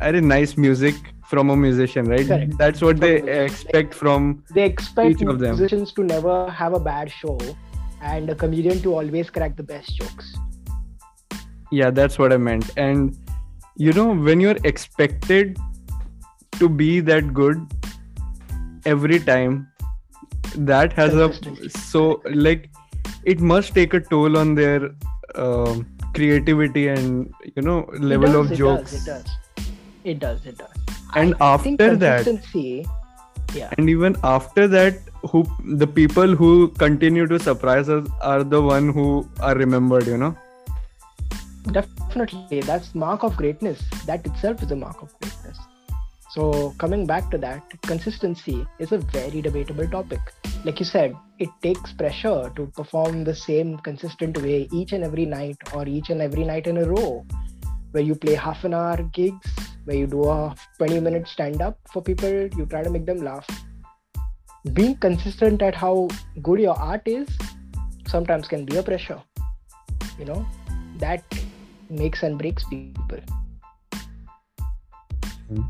A: very nice music from a musician right
B: Correct.
A: that's what they
B: From musician.
A: expect from
B: they expect
A: Each of them.
B: musicians to never have a bad show and a comedian to always crack the best jokes.
A: Yeah that's what i meant. And you know when you're expected to be that good every time that has a so like it must take a toll on their um creativity and you know level
B: it
A: of
B: does,
A: jokes
B: it does it does. It does it does.
A: And
B: I
A: after that-
B: consistency
A: and even after that who the people who continue to surprise us are the one who are remembered you know
B: definitely that's mark of greatness that itself is a mark of greatness So, coming back to that, consistency is a very debatable topic. Like you said, it takes pressure to perform the same consistent way each and every night or each and every night in a row, where you play half an hour gigs, where you do a 20 minute stand up for people, you try to make them laugh. Being consistent at how good your art is sometimes can be a pressure. You know, that makes and breaks people.
A: Mm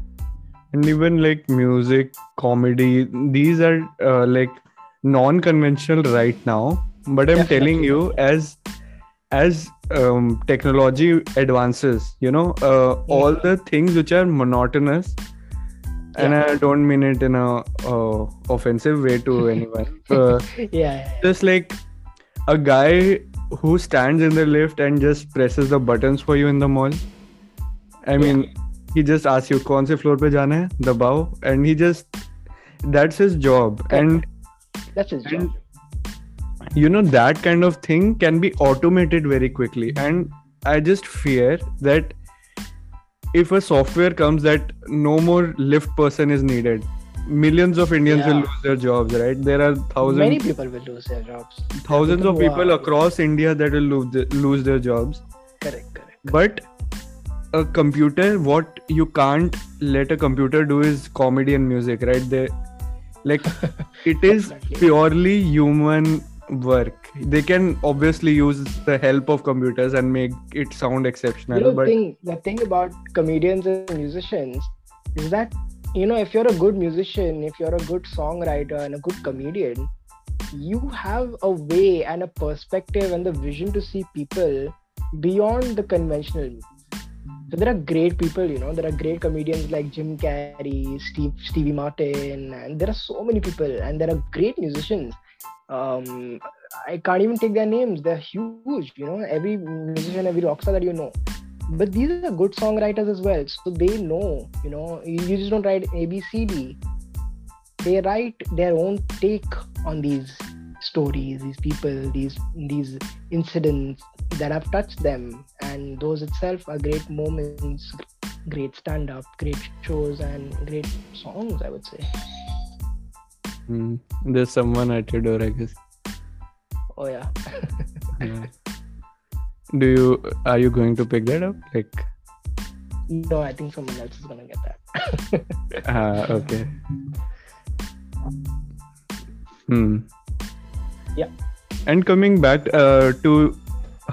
A: and even like music comedy these are uh, like non-conventional right now but i'm Definitely. telling you as as um, technology advances you know uh, yeah. all the things which are monotonous and yeah. i don't mean it in a uh, offensive way to anyone
B: uh, yeah
A: just like a guy who stands in the lift and just presses the buttons for you in the mall i mean yeah he just asks you कौन से floor पे जाना है दबाओ and he just that's his job and
B: that's his
A: and, job you know that kind of thing can be automated very quickly and i just fear that if a software comes that no more lift person is needed millions of indians yeah. will lose their jobs right? There are thousands
B: many people will lose their jobs.
A: Thousands of people across india that will lose, the, lose their jobs.
B: Correct correct.
A: But a computer what you can't let a computer do is comedy and music right? They like it is purely human work they can obviously use the help of computers and make it sound exceptional
B: you know, but thing, the thing about comedians and musicians is that you know if you're a good musician if you're a good songwriter and a good comedian you have a way and a perspective and the vision to see people beyond the conventional so there are great people, you know. There are great comedians like Jim Carrey, Steve Stevie Martin, and there are so many people, and there are great musicians. Um, I can't even take their names. They're huge, you know. Every musician, every rock star that you know. But these are good songwriters as well, so they know, you know. You, you just don't write A B C D. They write their own take on these stories, these people, these these incidents that have touched them, and those itself are great moments, great stand-up, great shows, and great songs. I would say.
A: Mm, there's someone at your door, I guess.
B: Oh yeah. yeah.
A: Do you are you going to pick that up? Like.
B: No, I think someone else is gonna get that.
A: Ah, uh, okay. Hmm
B: yeah
A: and coming back uh, to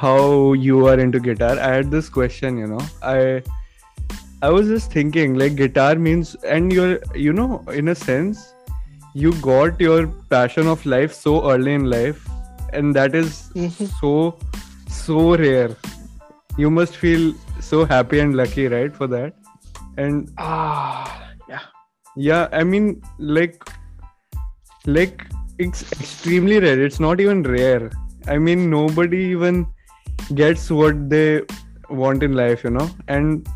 A: how you are into guitar i had this question you know i i was just thinking like guitar means and you're you know in a sense you got your passion of life so early in life and that is mm-hmm. so so rare. You must feel so happy and lucky right for that? And
B: ah yeah.
A: Yeah i mean like like it's extremely rare. It's not even rare. I mean nobody even gets what they want in life you know? And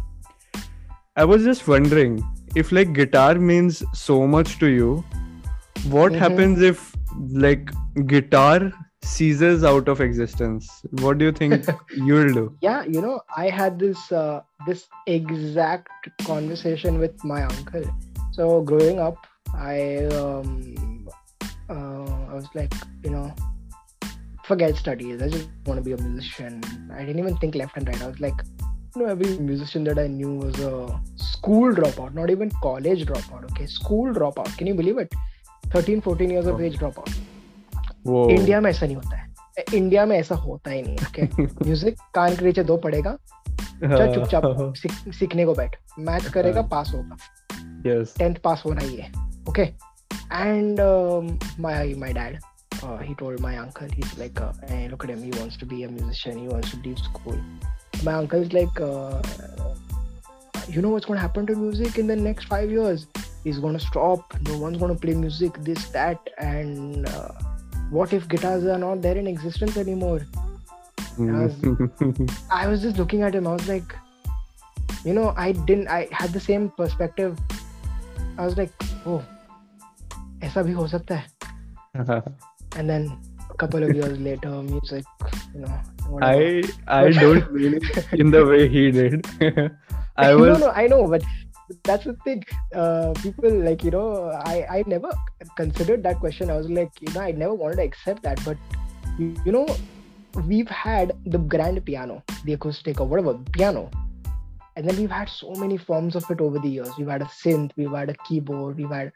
A: i was just wondering if like guitar means so much to you what mm-hmm. happens if like guitar ceases out of existence what do you think you'll do
B: yeah you know i had this uh, this exact conversation with my uncle so growing up i um, uh, I was like, you know, forget studies. I just want to be a musician. I didn't even think left and right. I was like, you know, every musician that I knew was a school dropout, not even college dropout. Okay, school dropout. Can you believe it? 13, 14 years of age dropout. India में ऐसा नहीं होता है India में ऐसा होता ही नहीं okay music कान के नीचे दो पड़ेगा चल चुपचाप सीखने को बैठ मैथ करेगा पास होगा टेंथ पास होना ही है okay um, uh, he told my uncle he's like uh, hey look at him he wants to be a musician he wants to leave school my uncle is like uh, you know what's going to happen to music in the next five years he's going to stop no one's going to play music this that and uh, what if guitars are not there in existence anymore I was, I was just looking at him i was like you know i didn't i had the same perspective i was like oh ऐसा भी हो सकता है and then a couple of years later music you know
A: whatever. i i don't mean it in the way he did i was
B: no no i know but that's the thing. Uh, people like you know, I I never considered that question. I was like, you know, I never wanted to accept that, but you, you know, we've had the grand piano, the acoustic or whatever piano, and then we've had so many forms of it over the years. We've had a synth, we've had a keyboard, we've had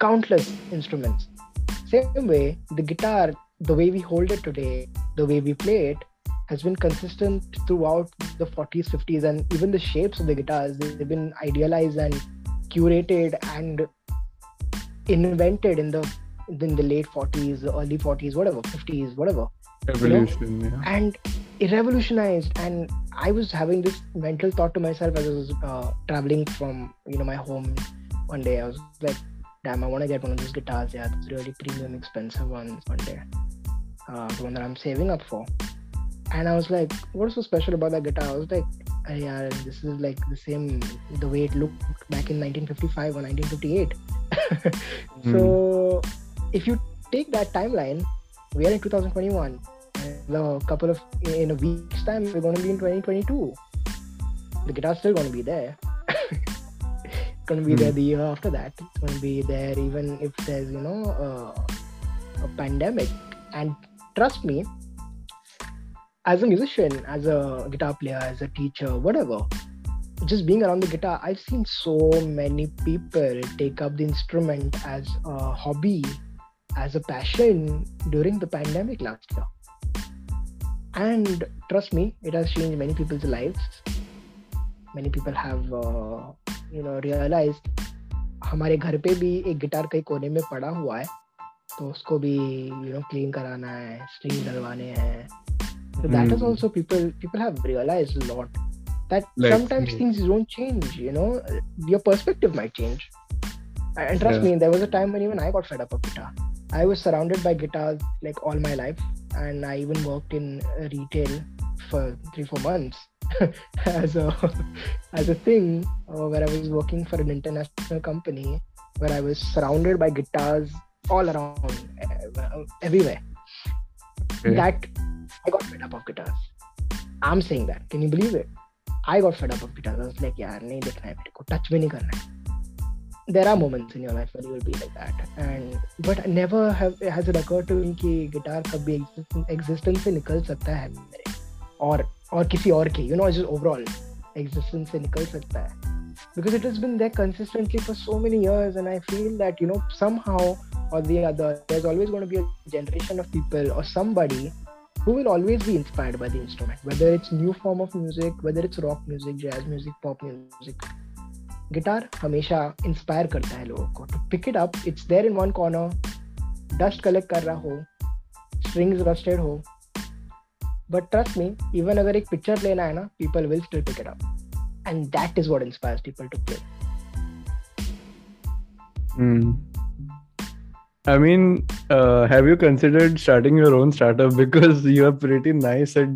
B: countless instruments. Same way, the guitar, the way we hold it today, the way we play it, has been consistent throughout the 40s, 50s, and even the shapes of the guitars. They've been idealized and curated and invented in the in the late 40s, early 40s, whatever, 50s, whatever.
A: Evolution,
B: you know?
A: yeah.
B: And it revolutionized. And I was having this mental thought to myself as I was uh, traveling from you know my home one day. I was like, damn, I want to get one of these guitars. Yeah, those really premium, expensive ones one day. Uh, the one that I'm saving up for. And I was like, what's so special about that guitar? I was like, hey, yeah, this is like the same, the way it looked back in 1955 or 1958. so if you take that timeline, we are in 2021. And a couple of, in a week's time, we're going to be in 2022. The guitar's still going to be there. it's going to be mm. there the year after that. It's going to be there even if there's, you know, uh, a pandemic. And trust me, as a musician, as a guitar player, as a teacher, whatever, just being around the guitar, I've seen so many people take up the instrument as a hobby, as a passion during the pandemic last year. And trust me, it has changed many people's lives. Many people have uh, you know realise हमारे घर पे भी एक guitar कई कोने में पड़ा हुआ है तो उसको भी यू नो क्लीन कराना है स्ट्रिंग डलवाने हैं so that is also people people have realized a lot that like, sometimes yeah. things don't change you know your perspective might change and trust yeah. me there was a time when even i got fed up of guitar i was surrounded by guitars like all my life and i even worked in retail for three four months as a as a thing uh, where I was working for an international company where I was surrounded by guitars all around uh, everywhere. Okay. That I got fed up of guitars. I'm saying that. Can you believe it? I got fed up of guitars. I was like, yeah, नहीं देखना है मेरे को touch भी नहीं करना है. There are moments in your life where you will be like that, and but never have has it occurred to me कि गिटार कभी existence से निकल सकता है मेरे और और किसी और के you know just overall existence से निकल सकता है because it has been there consistently for so many years and i feel that you know somehow or the other there's always going to be a generation of people or somebody who will always be inspired by the instrument whether it's new form of music whether it's rock music jazz music pop music guitar हमेशा inspire करता है लोगों को to pick it up it's there in one corner dust collect कर रहा हो strings rusted हो but trust me even अगर एक पिक्चर लेना है ना people will still pick it up and that is what inspires people to play
A: I mean, uh, have you considered starting your own startup because you are pretty nice at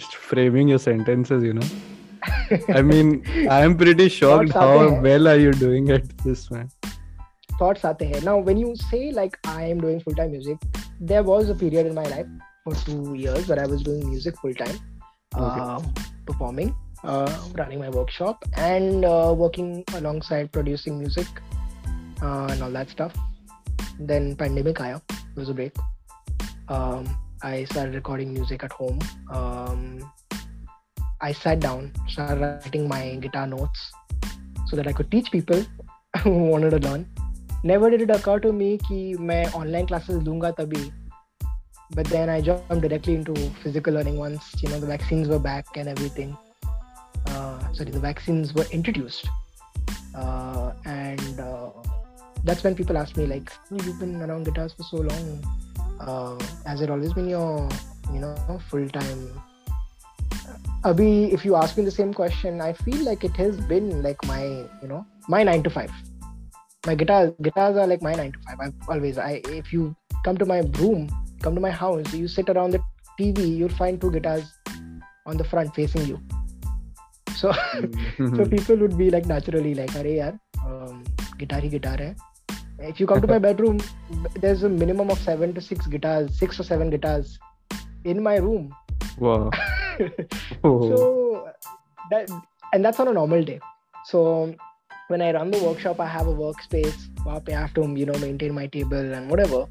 A: framing your sentences, you know? I mean, I am pretty shocked how well are you doing at this, man.
B: Thoughts aate hain. Now, when you say like I am doing full time music, there was a period in my life for two years where I was doing music full time, okay. uh, performing, uh, running my workshop, and uh, working alongside producing music uh, and all that stuff Then pandemic aya, it was a break. Um, I started recording music at home. Um, I sat down, started writing my guitar notes so that I could teach people who wanted to learn. Never did it occur to me कि मैं online classes लूंगा तभी but then I jumped directly into physical learning once you know the vaccines were back and everything. Uh, sorry, the vaccines were introduced, uh, and uh, that's when people ask me like, oh, "You've been around guitars for so long. Uh, has it always been your you know full time?" Abhi, if you ask me the same question, I feel like it has been like my you know my nine to five. My guitar guitars are like my nine to five. I've always I if you come to my room come to my house you sit around the tv you'll find two guitars on the front facing you so mm-hmm. so people would be like naturally like are yaar um, guitar hi guitar hai if you come to my bedroom there's a minimum of seven to six guitars six or seven guitars in my room.
A: Wow.
B: Oh. So that and that's on a normal day. So when i run the workshop i have a workspace i have to you know maintain my table and whatever.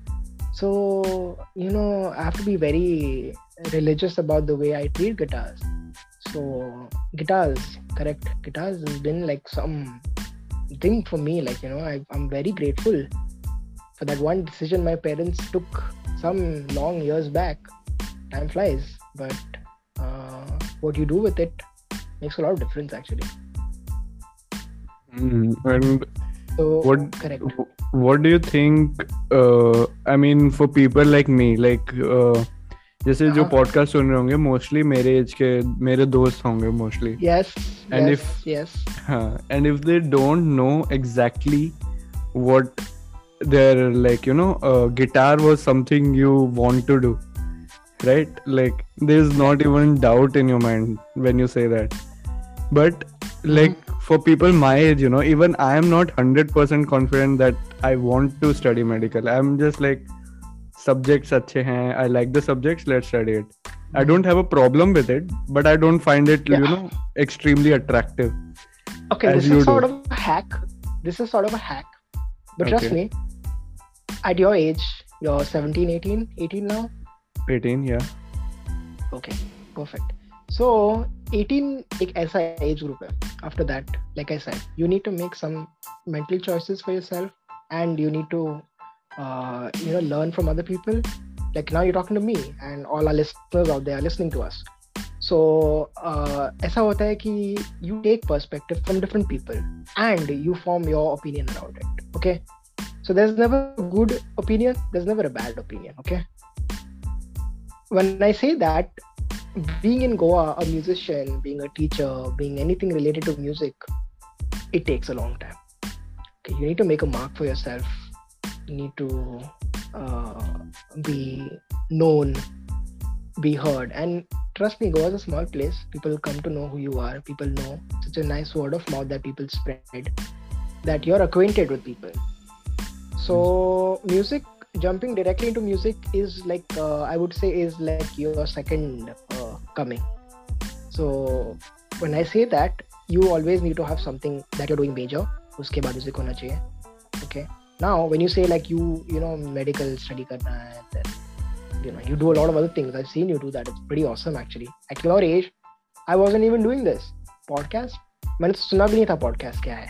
B: So you know i have to be very religious about the way i treat guitars. So guitars correct guitars has been like some thing for me. Like you know I, I'm very grateful for that one decision my parents took some long years back. Time flies, but uh, what you do with it makes a lot of difference actually.
A: Mm, and
B: So
A: What-
B: correct.
A: what do you think uh, i mean for people like me like uh, जैसे जो
B: हाँ।
A: Podcast सुन रहे होंगे mostly मेरे as के मेरे दोस्त होंगे mostly
B: Yes.
A: and
B: yes,
A: if
B: yes.
A: uh, and if they don't know exactly what they're like you know uh, guitar was something you want to do right? Like there's not even doubt in your mind when you say that. But like mm-hmm. for people my age you know even i am not 100% confident that i want to study medical. I'm just like subjects hain i like the subjects let's study it. i don't have a problem with it but i don't find it you
B: Yeah.
A: know extremely attractive
B: Okay,
A: as
B: this
A: you
B: is
A: do.
B: sort of a hack. This is sort of a hack. But trust
A: Okay.
B: me, at your age, you're 17, 18, 18 now.
A: 18 yeah
B: Okay, perfect. So 18 एक ऐसा age group है. After that, like I said, you need to make some mental choices for yourself, and you need to, uh, you know, learn from other people. Like now you're talking to me, and all our listeners out there are listening to us. So uh, ऐसा होता है कि you take perspective from different people, and you form your opinion around it. Okay. So there's never a good opinion. There's never a bad opinion. Okay. When I say that, being in Goa, a musician, being a teacher, being anything related to music, it takes a long time. Okay, you need to make a mark for yourself. Need to uh, be known, be heard, and trust me, Goa is a small place. People come to know who you are. People know such a nice word of mouth that people spread that you're acquainted with people. So music jumping directly into music is like uh, i would say is like your second uh, coming so when i say that you always need to have something that you're doing major baad music hona chahiye okay now when you say like you you know medical study karna hai then you know you do a lot of other things i've seen you do that it's pretty awesome actually at your age i wasn't even doing this podcast मैंने तो सुना भी नहीं था podcast क्या है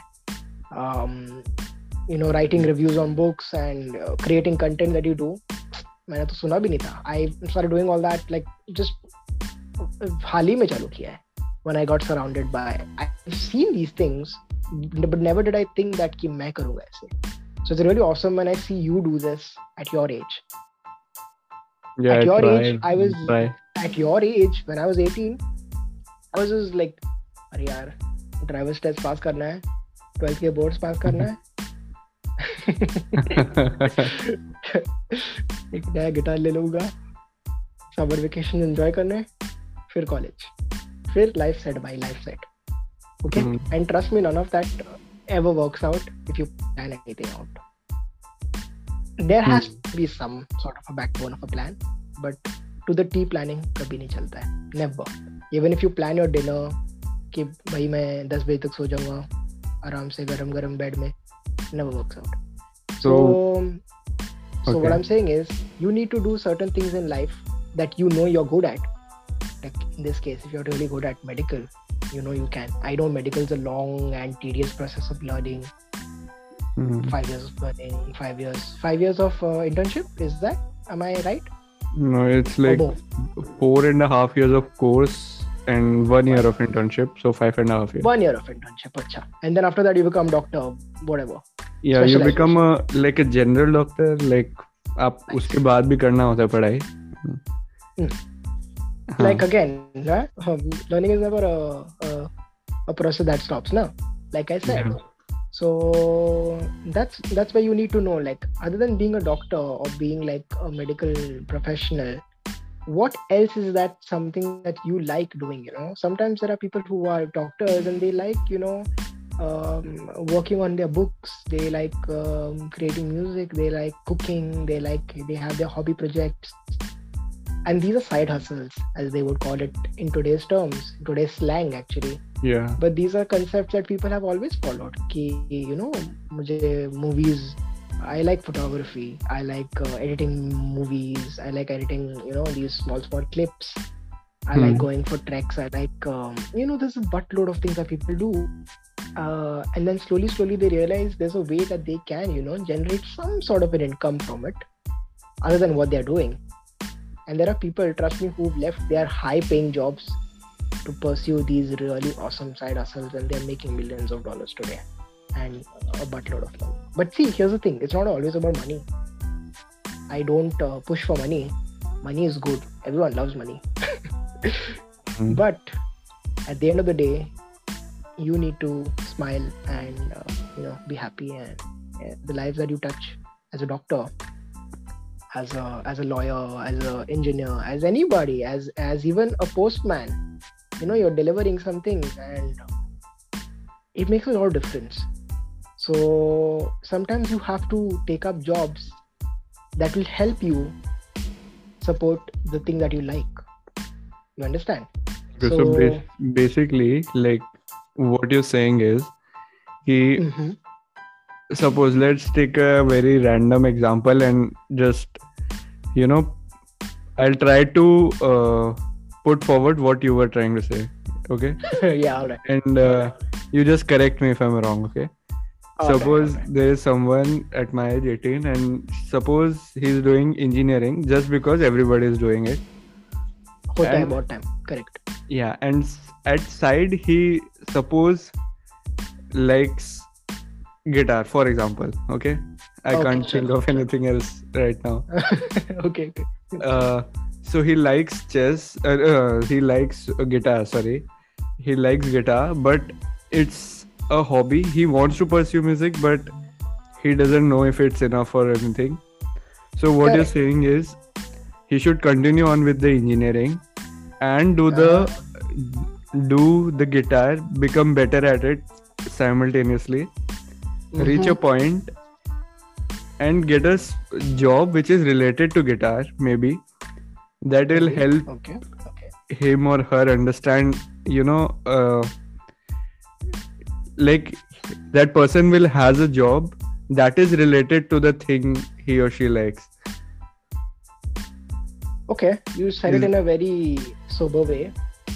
B: um, you know writing reviews on books and uh, creating content that you do मैंने तो सुना भी नहीं था I started doing all that like just हाल ही में चालू किया है when I got surrounded by I've seen these things but never did I think that कि मैं करूँगा ऐसे so it's really awesome when I see you do this at your age
A: yeah
B: At your
A: try,
B: age, I was-
A: try.
B: at your age when I was 18 I was just like अरे यार drivers test pass करना है twelfth के boards पास करना है एक नया guitar ले लूंगा समर वेकेशन एंजॉय करने फिर कॉलेज फिर life set bye life set okay
A: Hmm.
B: And trust me none of that ever works out if you plan anything out there has to be some sort of a backbone of a plan but to the T planning कभी नहीं चलता है never even if you plan your dinner कि भाई मैं 10 बजे तक सो जाऊंगा आराम से गरम गरम बेड में never works out so so what
A: okay.
B: i'm saying is you need to do certain things in life that you know you're good at like in this case if you're really good at medical you know you can i know medical is a long and tedious process of learning
A: Mhm.
B: five years of learning five years five years of uh, internship is that am i right
A: no it's
B: Or
A: like
B: more?
A: four and a half years of course and one year of internship so five and a half years
B: one year of internship acha. and then after that you become doctor whatever
A: yeah you
B: specialization.
A: become a like a general doctor like आप उसके बाद भी करना होता है पढ़ाई हाँ,
B: like again right? um, learning is never a, a, a process that stops now like i said.
A: Yeah.
B: so that's that's where you need to know like other than being a doctor or being like a medical professional what else is that something that you like doing you know? Sometimes there are people who are doctors and they like you know um, working on their books. They like um, creating music. They like cooking. They like they have their hobby projects and these are side hustles as they would call it in today's terms today's slang actually.
A: Yeah.
B: But these are concepts that people have always followed. Ki you know mujhe movies i like photography. I like uh, editing movies. I like editing you know these small small clips. I like
A: Hmm.
B: going for treks. I like um, you know there's a buttload of things that people do. Uh, and then slowly slowly they realize there's a way that they can you know generate some sort of an income from it other than what they're doing and there are people trust me who've left their high paying jobs to pursue these really awesome side hustles and they're making millions of dollars today and a buttload of money. But see here's the thing. It's not always about money. I don't uh, push for money. Money is good. Everyone loves money.
A: Hmm.
B: but at the end of the day you need to smile and uh, you know be happy and uh, the lives that you touch as a doctor as a as a lawyer as an engineer as anybody as as even a postman. You know you're delivering something and it makes a lot of difference. So sometimes you have to take up jobs that will help you support the thing that you like. You understand?
A: So,
B: So-
A: bas- basically, like what you're saying is, he
B: Mhm.
A: Suppose let's take a very random example and just, you know, I'll try to uh, put forward what you were trying to say. Okay,
B: yeah all right
A: and uh, you just correct me if I'm wrong. Okay.
B: All right,
A: suppose
B: all right.
A: there is someone at my age 18 and suppose he's doing engineering just because everybody is doing it
B: Hota hai
A: and-
B: time correct
A: yeah and at side he suppose likes guitar for example okay? I
B: Okay,
A: can't think of anything else right now.
B: Okay okay.
A: Uh, so he likes chess uh, uh, he likes uh, guitar sorry. He likes guitar but it's a hobby. He wants to pursue music but he doesn't know if it's enough or anything. So what you're saying is he should continue on with the engineering and do the do the guitar become better at it simultaneously reach a
B: Mhm.
A: point and get a job which is related to guitar maybe that will
B: Okay,
A: help
B: okay okay.
A: him or her understand you know uh, like that person will has a job that is related to the thing he or she likes.
B: Okay you said it in a very sober way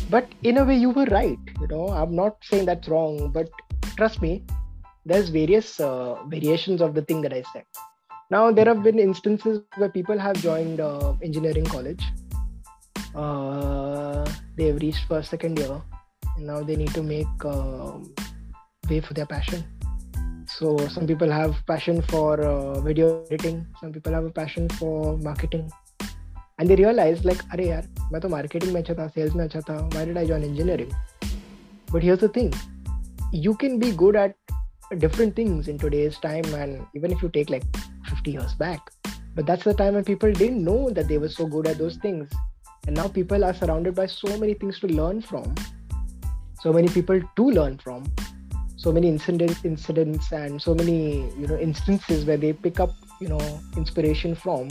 B: but in a way you were right you know. I'm not saying that's wrong but trust me there's various uh, variations of the thing that i said now there have been instances where people have joined uh, engineering college uh, they've reached first second year and now they need to make um way for their passion so some people have passion for uh, video editing some people have a passion for marketing and they realize like अरे यार मैं तो marketing में अच्छा था sales में अच्छा था why did I join engineering but here's the thing you can be good at different things in today's time and even if you take like 50 years back. But that's the time when people didn't know that they were so good at those things. And now people are surrounded by so many things to learn from. So many people to learn from. So many incident, incidents and so many you know instances where they pick up you know inspiration from.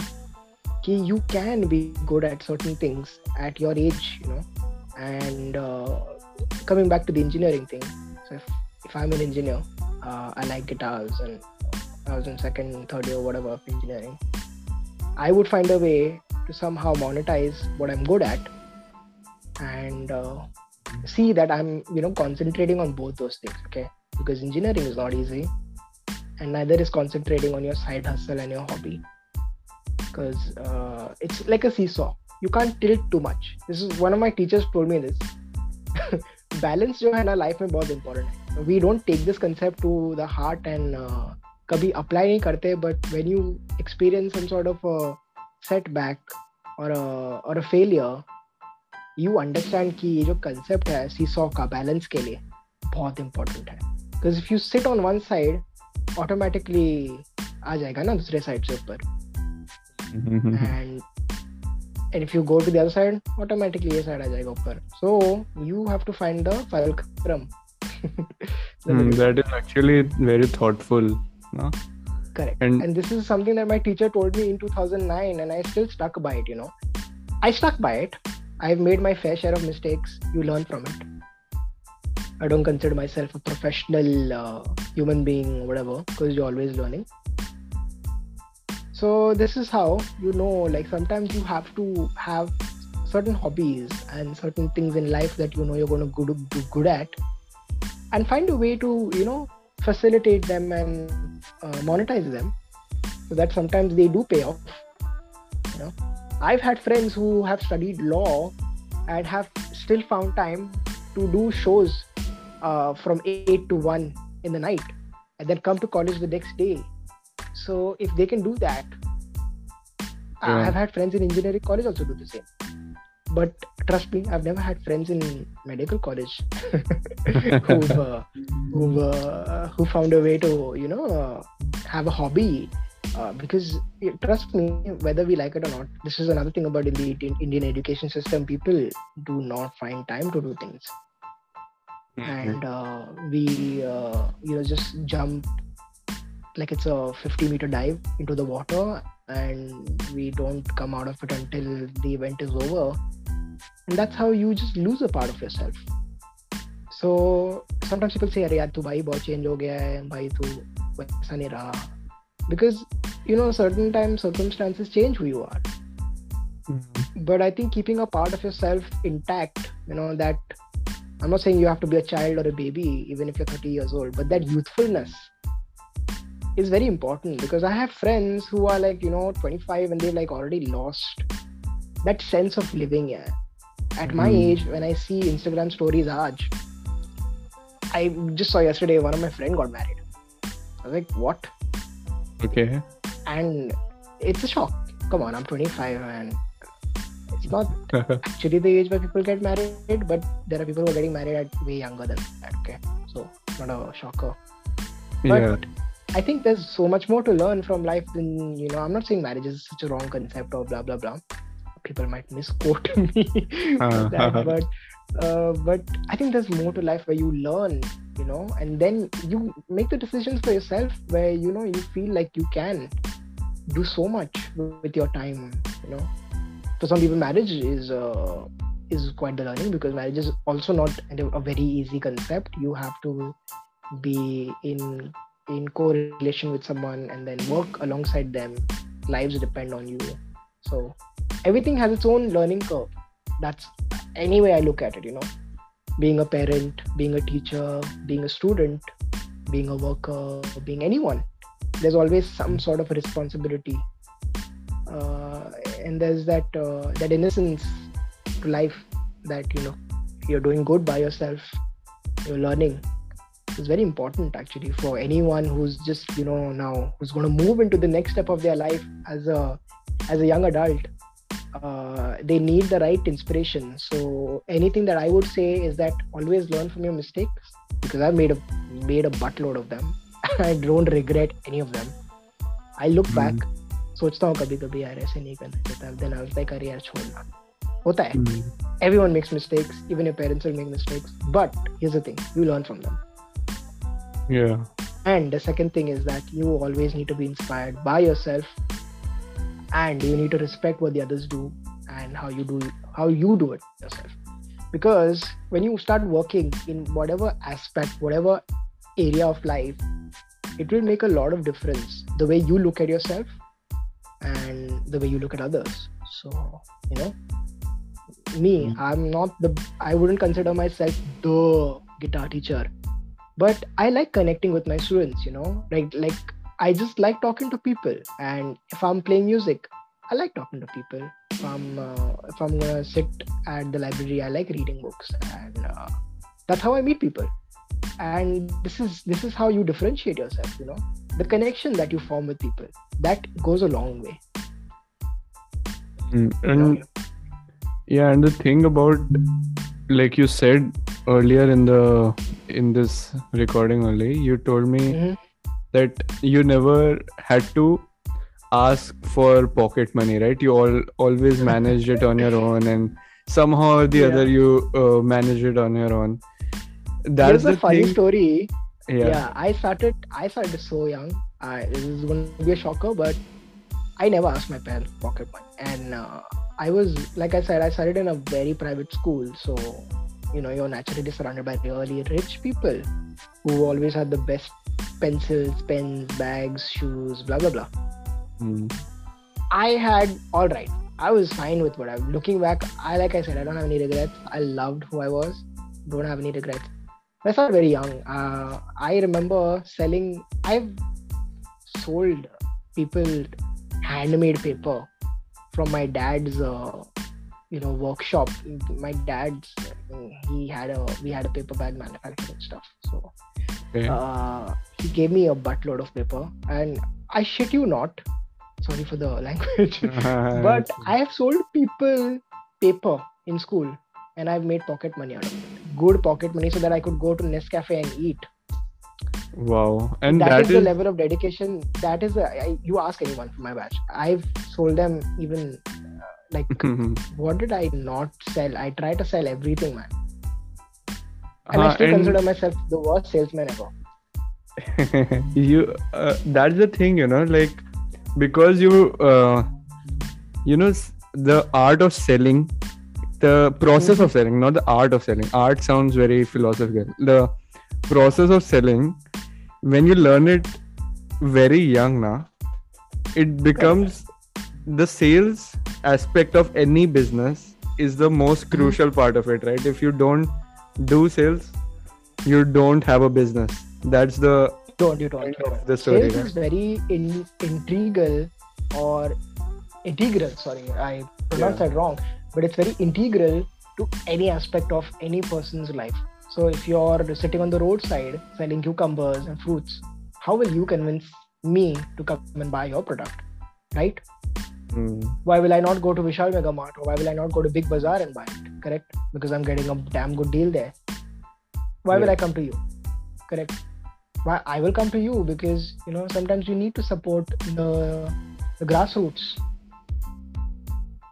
B: Ki you can be good at certain things at your age you know. And uh, coming back to the engineering thing so if, if i'm an engineer uh, i like guitars and i was in second third year whatever of engineering i would find a way to somehow monetize what i'm good at and uh, see that i'm you know concentrating on both those things okay because engineering is not easy and neither is concentrating on your side hustle and your hobby because uh, it's like a seesaw you can't tilt too much this is one of my teachers told me this balance जो है ना life में बहुत important है We don't take this concept to the heart and कभी apply नहीं करते but when you experience some sort of setback और और फेलियर यू अंडरस्टैंड कि ये जो कंसेप्ट है सी सॉ का बैलेंस के लिए बहुत इंपॉर्टेंट है। Because if you sit on one side automatically आ जाएगा ना दूसरे साइड से ऊपर। And and if you go to the other side automatically ये साइड आ जाएगा ऊपर। So you have to find the fulcrum
A: Hmm, that is actually very thoughtful no?
B: correct
A: and
B: and this is something that my teacher told me in 2009 and i still stuck by it you know I stuck by it. I've made my fair share of mistakes. You learn from it. I don't consider myself a professional uh, human being, whatever, because you're always learning. So this is how you know. Like sometimes you have to have certain hobbies and certain things in life that you know you're going to do good at, and find a way to you know facilitate them and uh, monetize them, so that sometimes they do pay off. You know I've had friends who have studied law and have still found time to do shows uh, from 8 to 1 in the night and then come to college the next day. So if they can do that, yeah. I have had friends in engineering college also do the same. But trust me, I've never had friends in medical college who've, uh, who've uh, who found a way to you know uh, have a hobby uh, because trust me whether we like it or not this is another thing about in the indian education system. People do not find time to do things. Mm-hmm. and uh, we uh, you know just jump like it's a 50 meter dive into the water and we don't come out of it until the event is over and that's how you just lose a part of yourself so sometimes people say yaar tu bhai bahut change ho gaya hai bhai tu waisa nahi raha because you know certain times circumstances change who you are mm-hmm. but i think keeping a part of yourself intact you know that i'm not saying you have to be a child or a baby even if you're 30 years old but that youthfulness is very important because I have friends who are like, you know, 25 and they've like already lost that sense of living. Yeah at my mm. age when i see instagram stories Aj, i just saw yesterday one of my friend got married i was like what
A: Okay.
B: And it's a shock. Come on, I'm 25 and it's not actually the age where people get married, but there are people who are getting married at way younger than that. Okay. So, not a shocker. But yeah. I think there's so much more to learn from life than, you know, I'm not saying marriage is such a wrong concept or blah, blah, blah. People might misquote me, uh, that, but uh, but I think there's more to life where you learn you know and then you make the decisions for yourself where you know you feel like you can do so much with your time you know. For some people marriage is uh, is quite the learning because marriage is also not a very easy concept. You have to be in in correlation with someone and then work alongside them. Lives depend on you. So everything has its own learning curve that's any way i look at it you know being a parent, being a teacher, being a student, being a worker, being anyone. There's always some sort of responsibility, uh, and there's that uh, that innocence to life that you know you're doing good by yourself, you're learning. It's very important actually for anyone who's just you know now who's going to move into the next step of their life as a as a young adult uh, they need the right inspiration so anything that i would say is that always learn from your mistakes because i've made a made a buttload of them i don't regret any of them i look mm. back सोचता हूँ कभी कभी यार ऐसे नहीं करना चाहिए then I was like अरे यार छोड़ना होता है everyone makes mistakes even your parents will make mistakes but here's the thing you learn from them
A: yeah
B: and the second thing is that you always need to be inspired by yourself and you need to respect what the others do and how you do how you do it yourself because when you start working in whatever aspect whatever area of life it will make a lot of difference the way you look at yourself and the way you look at others so you know me mm-hmm. i'm not the i wouldn't consider myself the guitar teacher but i like connecting with my students you know like like I just like talking to people, and if I'm playing music, I like talking to people. If I'm uh, if I'm gonna sit at the library, I like reading books, and uh, that's how I meet people. And this is this is how you differentiate yourself. You know, the connection that you form with people that goes a long way.
A: Mm, and yeah, and the thing about like you said earlier in the in this recording only, you told me. Mm-hmm that you never had to ask for pocket money right you all always managed it on your own and somehow or the yeah. other you uh, managed it on your own
B: that's a funny thing. story yeah. yeah. i started i started so young I, this is going to be a shocker but i never asked my parents pocket money and uh, I was like I said, I started in a very private school, so you know you're naturally surrounded by really rich people who always had the best pencils, pens, bags, shoes, blah blah blah.
A: Mm.
B: I had all right. I was fine with what I'm looking back. I like I said, I don't have any regrets. I loved who I was. Don't have any regrets. I started very young. Uh, I remember selling. I've sold people handmade paper from my dad's, uh, you know, workshop. My dad's, he had a we had a paper bag manufacturing stuff. So
A: Okay.
B: uh, he gave me a buttload of paper, and I shit you not. Sorry for the language, but I have sold people paper in school, and I've made pocket money out of it. Good pocket money, so that I could go to Nescafe and eat.
A: wow, and
B: that
A: that
B: is the level of dedication. That is, the, I, you ask anyone from my batch. I've sold them even uh, like what did I not sell? I try to sell everything, man. And I still
A: and-
B: consider myself the worst salesman ever.
A: you uh, that's the thing you know like because you uh, you know the art of selling the process of selling not the art of selling. Art sounds very philosophical. The process of selling when you learn it very young now it becomes the sales aspect of any business is the most crucial part of it right? If you don't do sales you don't have a business that's the
B: Don't you don't.
A: Of the story,
B: Sales
A: right?
B: is very in, integral or integral. Sorry, I pronounced
A: Yeah.
B: that wrong. But it's very integral to any aspect of any person's life. So if you're sitting on the roadside selling cucumbers and fruits, how will you convince me to come and buy your product? Right?
A: Hmm.
B: Why will I not go to Vishal Mega Mart or why will I not go to Big Bazaar and buy it? Correct? Because I'm getting a damn good deal there. Why will I come to you? Correct? Why I will come to you because you know sometimes you need to support the the grassroots.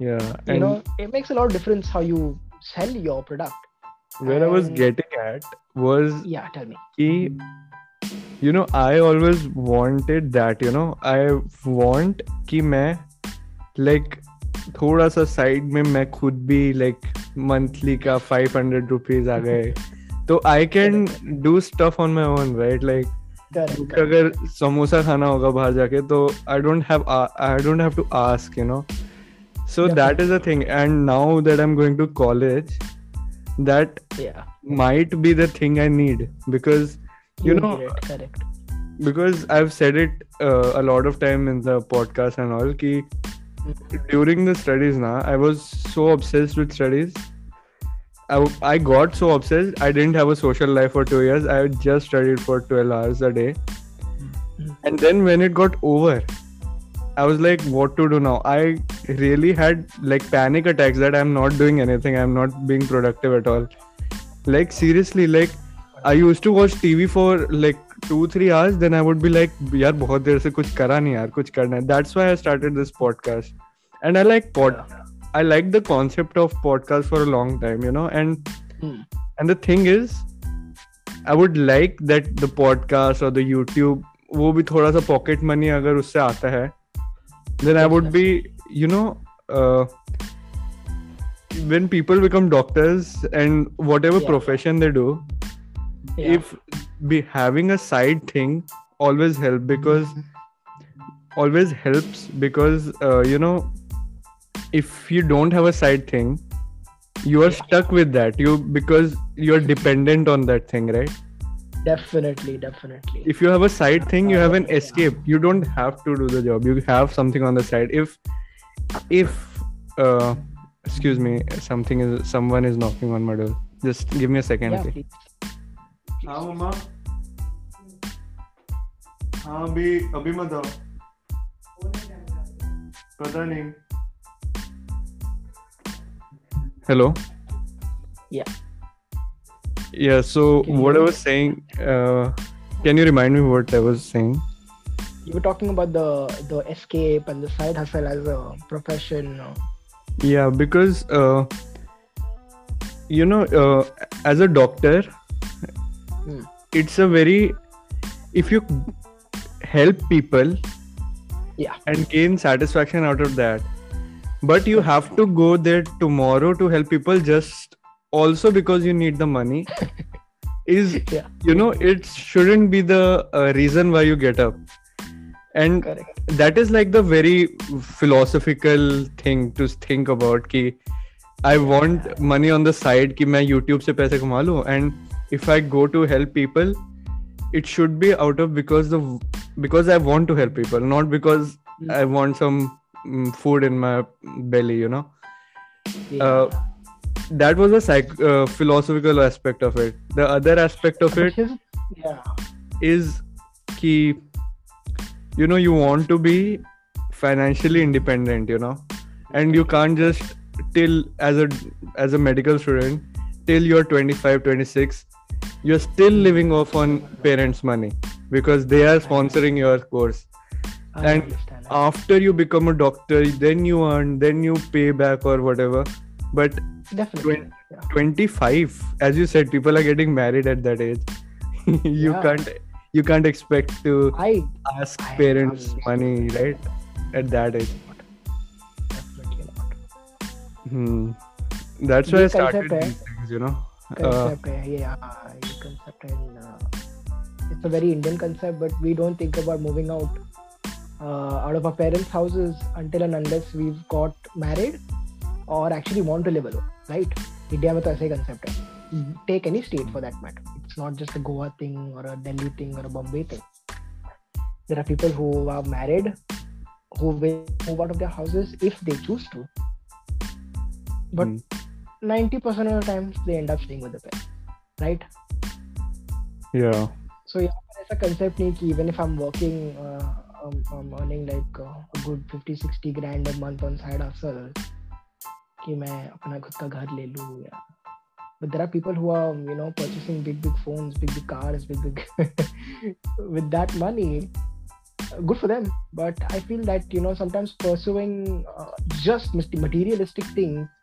A: yeah And You
B: know, it makes a lot of difference how you sell your product.
A: where i was getting at was
B: Yeah, tell me.
A: ki, you know i always wanted that you know i want कि मैं like थोड़ा सा side में मैं खुद भी like monthly का five hundred rupees आ गए। तो I can do stuff on my
B: own
A: right
B: like
A: अगर समोसा खाना होगा बाहर जाके तो I don't have I don't have to ask you know so that is a thing and now that I am going to college that might be the thing I need because you know
B: correct
A: because I have said it a lot of time in the podcast and all की during the studies now i was so obsessed with studies. I, I got so obsessed i didn't have a social life for two years. I just studied for 12 hours a day. And then when it got over i was like what to do now? I really had like panic attacks that i'm not doing anything. I'm not being productive at all. Like seriously like I use to watch TV for like two three hours then I would be like यार बहुत देर से कुछ करा नहीं यार कुछ करना है. That's why I started this podcast and I like pod I like the concept of podcast for a long time you know and and the thing is I would like that the podcast और the YouTube वो भी थोड़ा सा pocket money अगर उससे आता है then I would be you know when people become doctors and whatever
B: yeah.
A: profession they do
B: Yeah.
A: if be having a side thing always help because always helps because uh, you know if you don't have a side thing you are
B: Yeah.
A: stuck with that you because you're dependent on that thing right
B: Definitely, definitely.
A: if you have a side thing you have an
B: Yeah.
A: escape you don't have to do the job you have something on the side if if uh, excuse me something is someone is knocking on my door just give me a second
B: yeah,
A: okay. हाँ मम्मा हाँ अभी अभी मत आओ पता नहीं hello
B: Yeah.
A: yeah so
B: Can you
A: what i
B: hear me?
A: was saying uh, can you remind me what i was saying
B: You were talking about the the escape and the side hustle as a profession. uh,
A: yeah because uh, you know uh, as a doctor
B: Hmm.
A: it's a very if you help people
B: Yeah.
A: and gain satisfaction out of that but you have to go there tomorrow to help people just also because you need the money is
B: Yeah.
A: you know it shouldn't be the uh, reason why you get up and
B: Correct.
A: that is like the very philosophical thing to think about ki i want money on the side ki main youtube se paise kama lu and if i go to help people it should be out of because of because i want to help people not because
B: Mm.
A: i want some mm, food in my belly you know
B: Yeah.
A: uh, that was a psych- uh, philosophical aspect of it the other aspect of it
B: yeah.
A: is ki you know you want to be financially independent you know and you can't just till as a as a medical student till you're 25 26 you're still living off on parents money because they are sponsoring your course
B: I
A: And
B: understand.
A: after you become a doctor then you earn then you pay back or whatever but
B: Definitely.
A: twen-
B: yeah.
A: 25 as you said people are getting married at that age you
B: Yeah.
A: can't you can't expect to
B: I
A: ask
B: I
A: parents money right at that age
B: definitely not.
A: hmm. that's why i started these things you know
B: concept uh, yeah concept and uh, it's a very indian concept but we don't think about moving out uh, out of our parents houses until and unless we've got married or actually want to live alone right? India with aise concept mm-hmm. take any state for that matter. It's not just a goa thing or a delhi thing or a bombay thing. There are people who are married who will move out of their houses if they choose to. But
A: mm.
B: 90% of the times they end up staying with the parents right
A: yeah
B: so yeah ऐसा concept नहीं कि even if I'm working uh, I'm, I'm earning like uh, a good 50 60 grand a month on side hustle कि मैं अपना खुद का घर ले लूँ या but there are people who are you know purchasing big big phones big big cars big big with that money uh, good for them but i feel that you know sometimes pursuing uh, just mis- materialistic things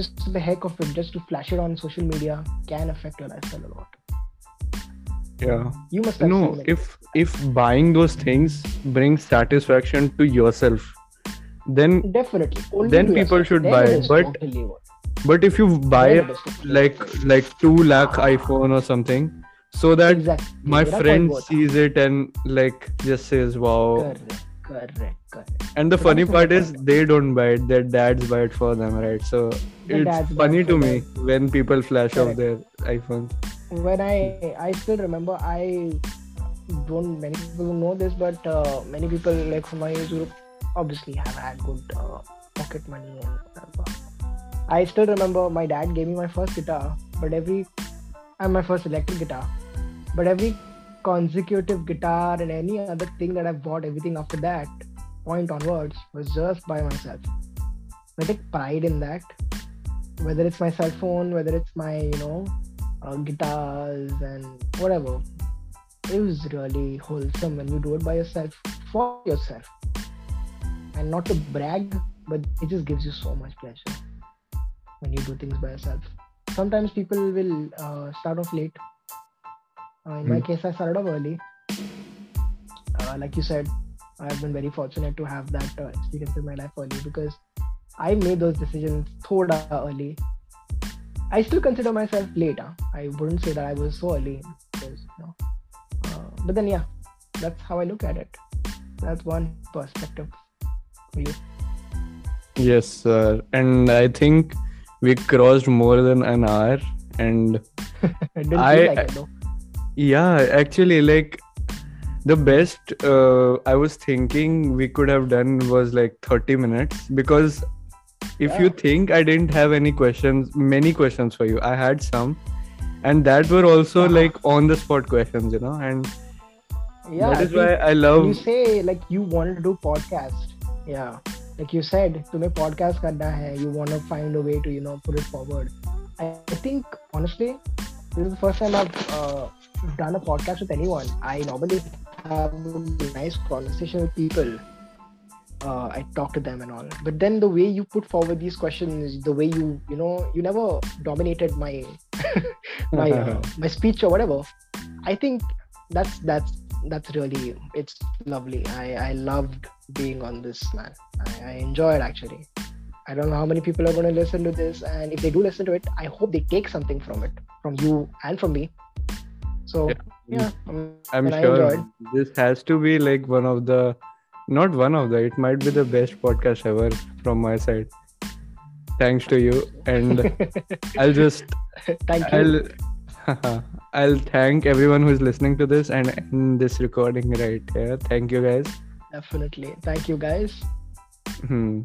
B: just the heck of it just to flash it on social media can affect your lifestyle a lot.
A: Yeah.
B: You must have
A: no
B: seen it.
A: if if buying those things brings satisfaction to yourself then
B: definitely. Only
A: then people
B: yourself.
A: should
B: Then
A: buy.
B: it
A: but-
B: totally
A: but if you buy
B: then
A: a,
B: it is totally
A: like like 2 lakh iphone or something so that
B: exactly.
A: my friend sees it and like just says wow.
B: Correct correct correct.
A: And the
B: So
A: funny part is they don't buy it. Their dads buy it for them right? So
B: The
A: it's funny to me when people flash off their iphones.
B: When I I still remember I don't many people know this, but uh, many people like from my age group obviously have had good uh, pocket money and whatever. I still remember my dad gave me my first guitar, but every and my first electric guitar, but every consecutive guitar and any other thing that I've bought, everything after that point onwards was just by myself. I take pride in that. Whether it's my cell phone, whether it's my you know uh, guitars and whatever. It was really wholesome when you do it by yourself for yourself, and not to brag, but it just gives you so much pleasure when you do things by yourself. Sometimes people will uh, start off late. Uh, in my
A: Hmm.
B: case, I started off early. Uh, like you said, I've been very fortunate to have that uh, experience in my life early because I made those decisions thoda early. I still consider myself late. Huh? I wouldn't say that I was so early because, you know. Uh, but then, yeah, that's how I look at it. That's one perspective for you.
A: yes sir and i think we crossed more than an hour and I-
B: feel like it though.
A: yeah actually like the best uh, i was thinking we could have done was like 30 minutes because if you
B: Yeah.
A: think i didn't have any questions many questions for you i had some and that were also
B: Uh-huh.
A: like on the spot questions you know and
B: Yeah,
A: that
B: I
A: is why
B: think
A: i
B: when
A: love
B: you say like you wanted to do podcast. Yeah, like you said, तुम्हें podcast करना है. You want to find a way to you know put it forward. I, I think honestly, this is the first time I've uh, done a podcast with anyone. I normally have a nice conversation with people. Uh, I talk to them and all, but then the way you put forward these questions, the way you you know you never dominated my my uh, my speech or whatever. I think that's that's that's really it's lovely. I I loved being on this, man. I, I enjoyed actually. I don't know how many people are going to listen to this, and if they do listen to it, I hope they take something from it, from you and from me. So yeah, yeah
A: I'm sure this has to be like one of the, not one of the, it might be the best podcast ever from my side. Thanks to you, and I'll just
B: thank you.
A: I'll, I'll thank everyone who's listening to this and end this recording right here. Thank you guys.
B: Definitely. Thank you guys.
A: Hmm.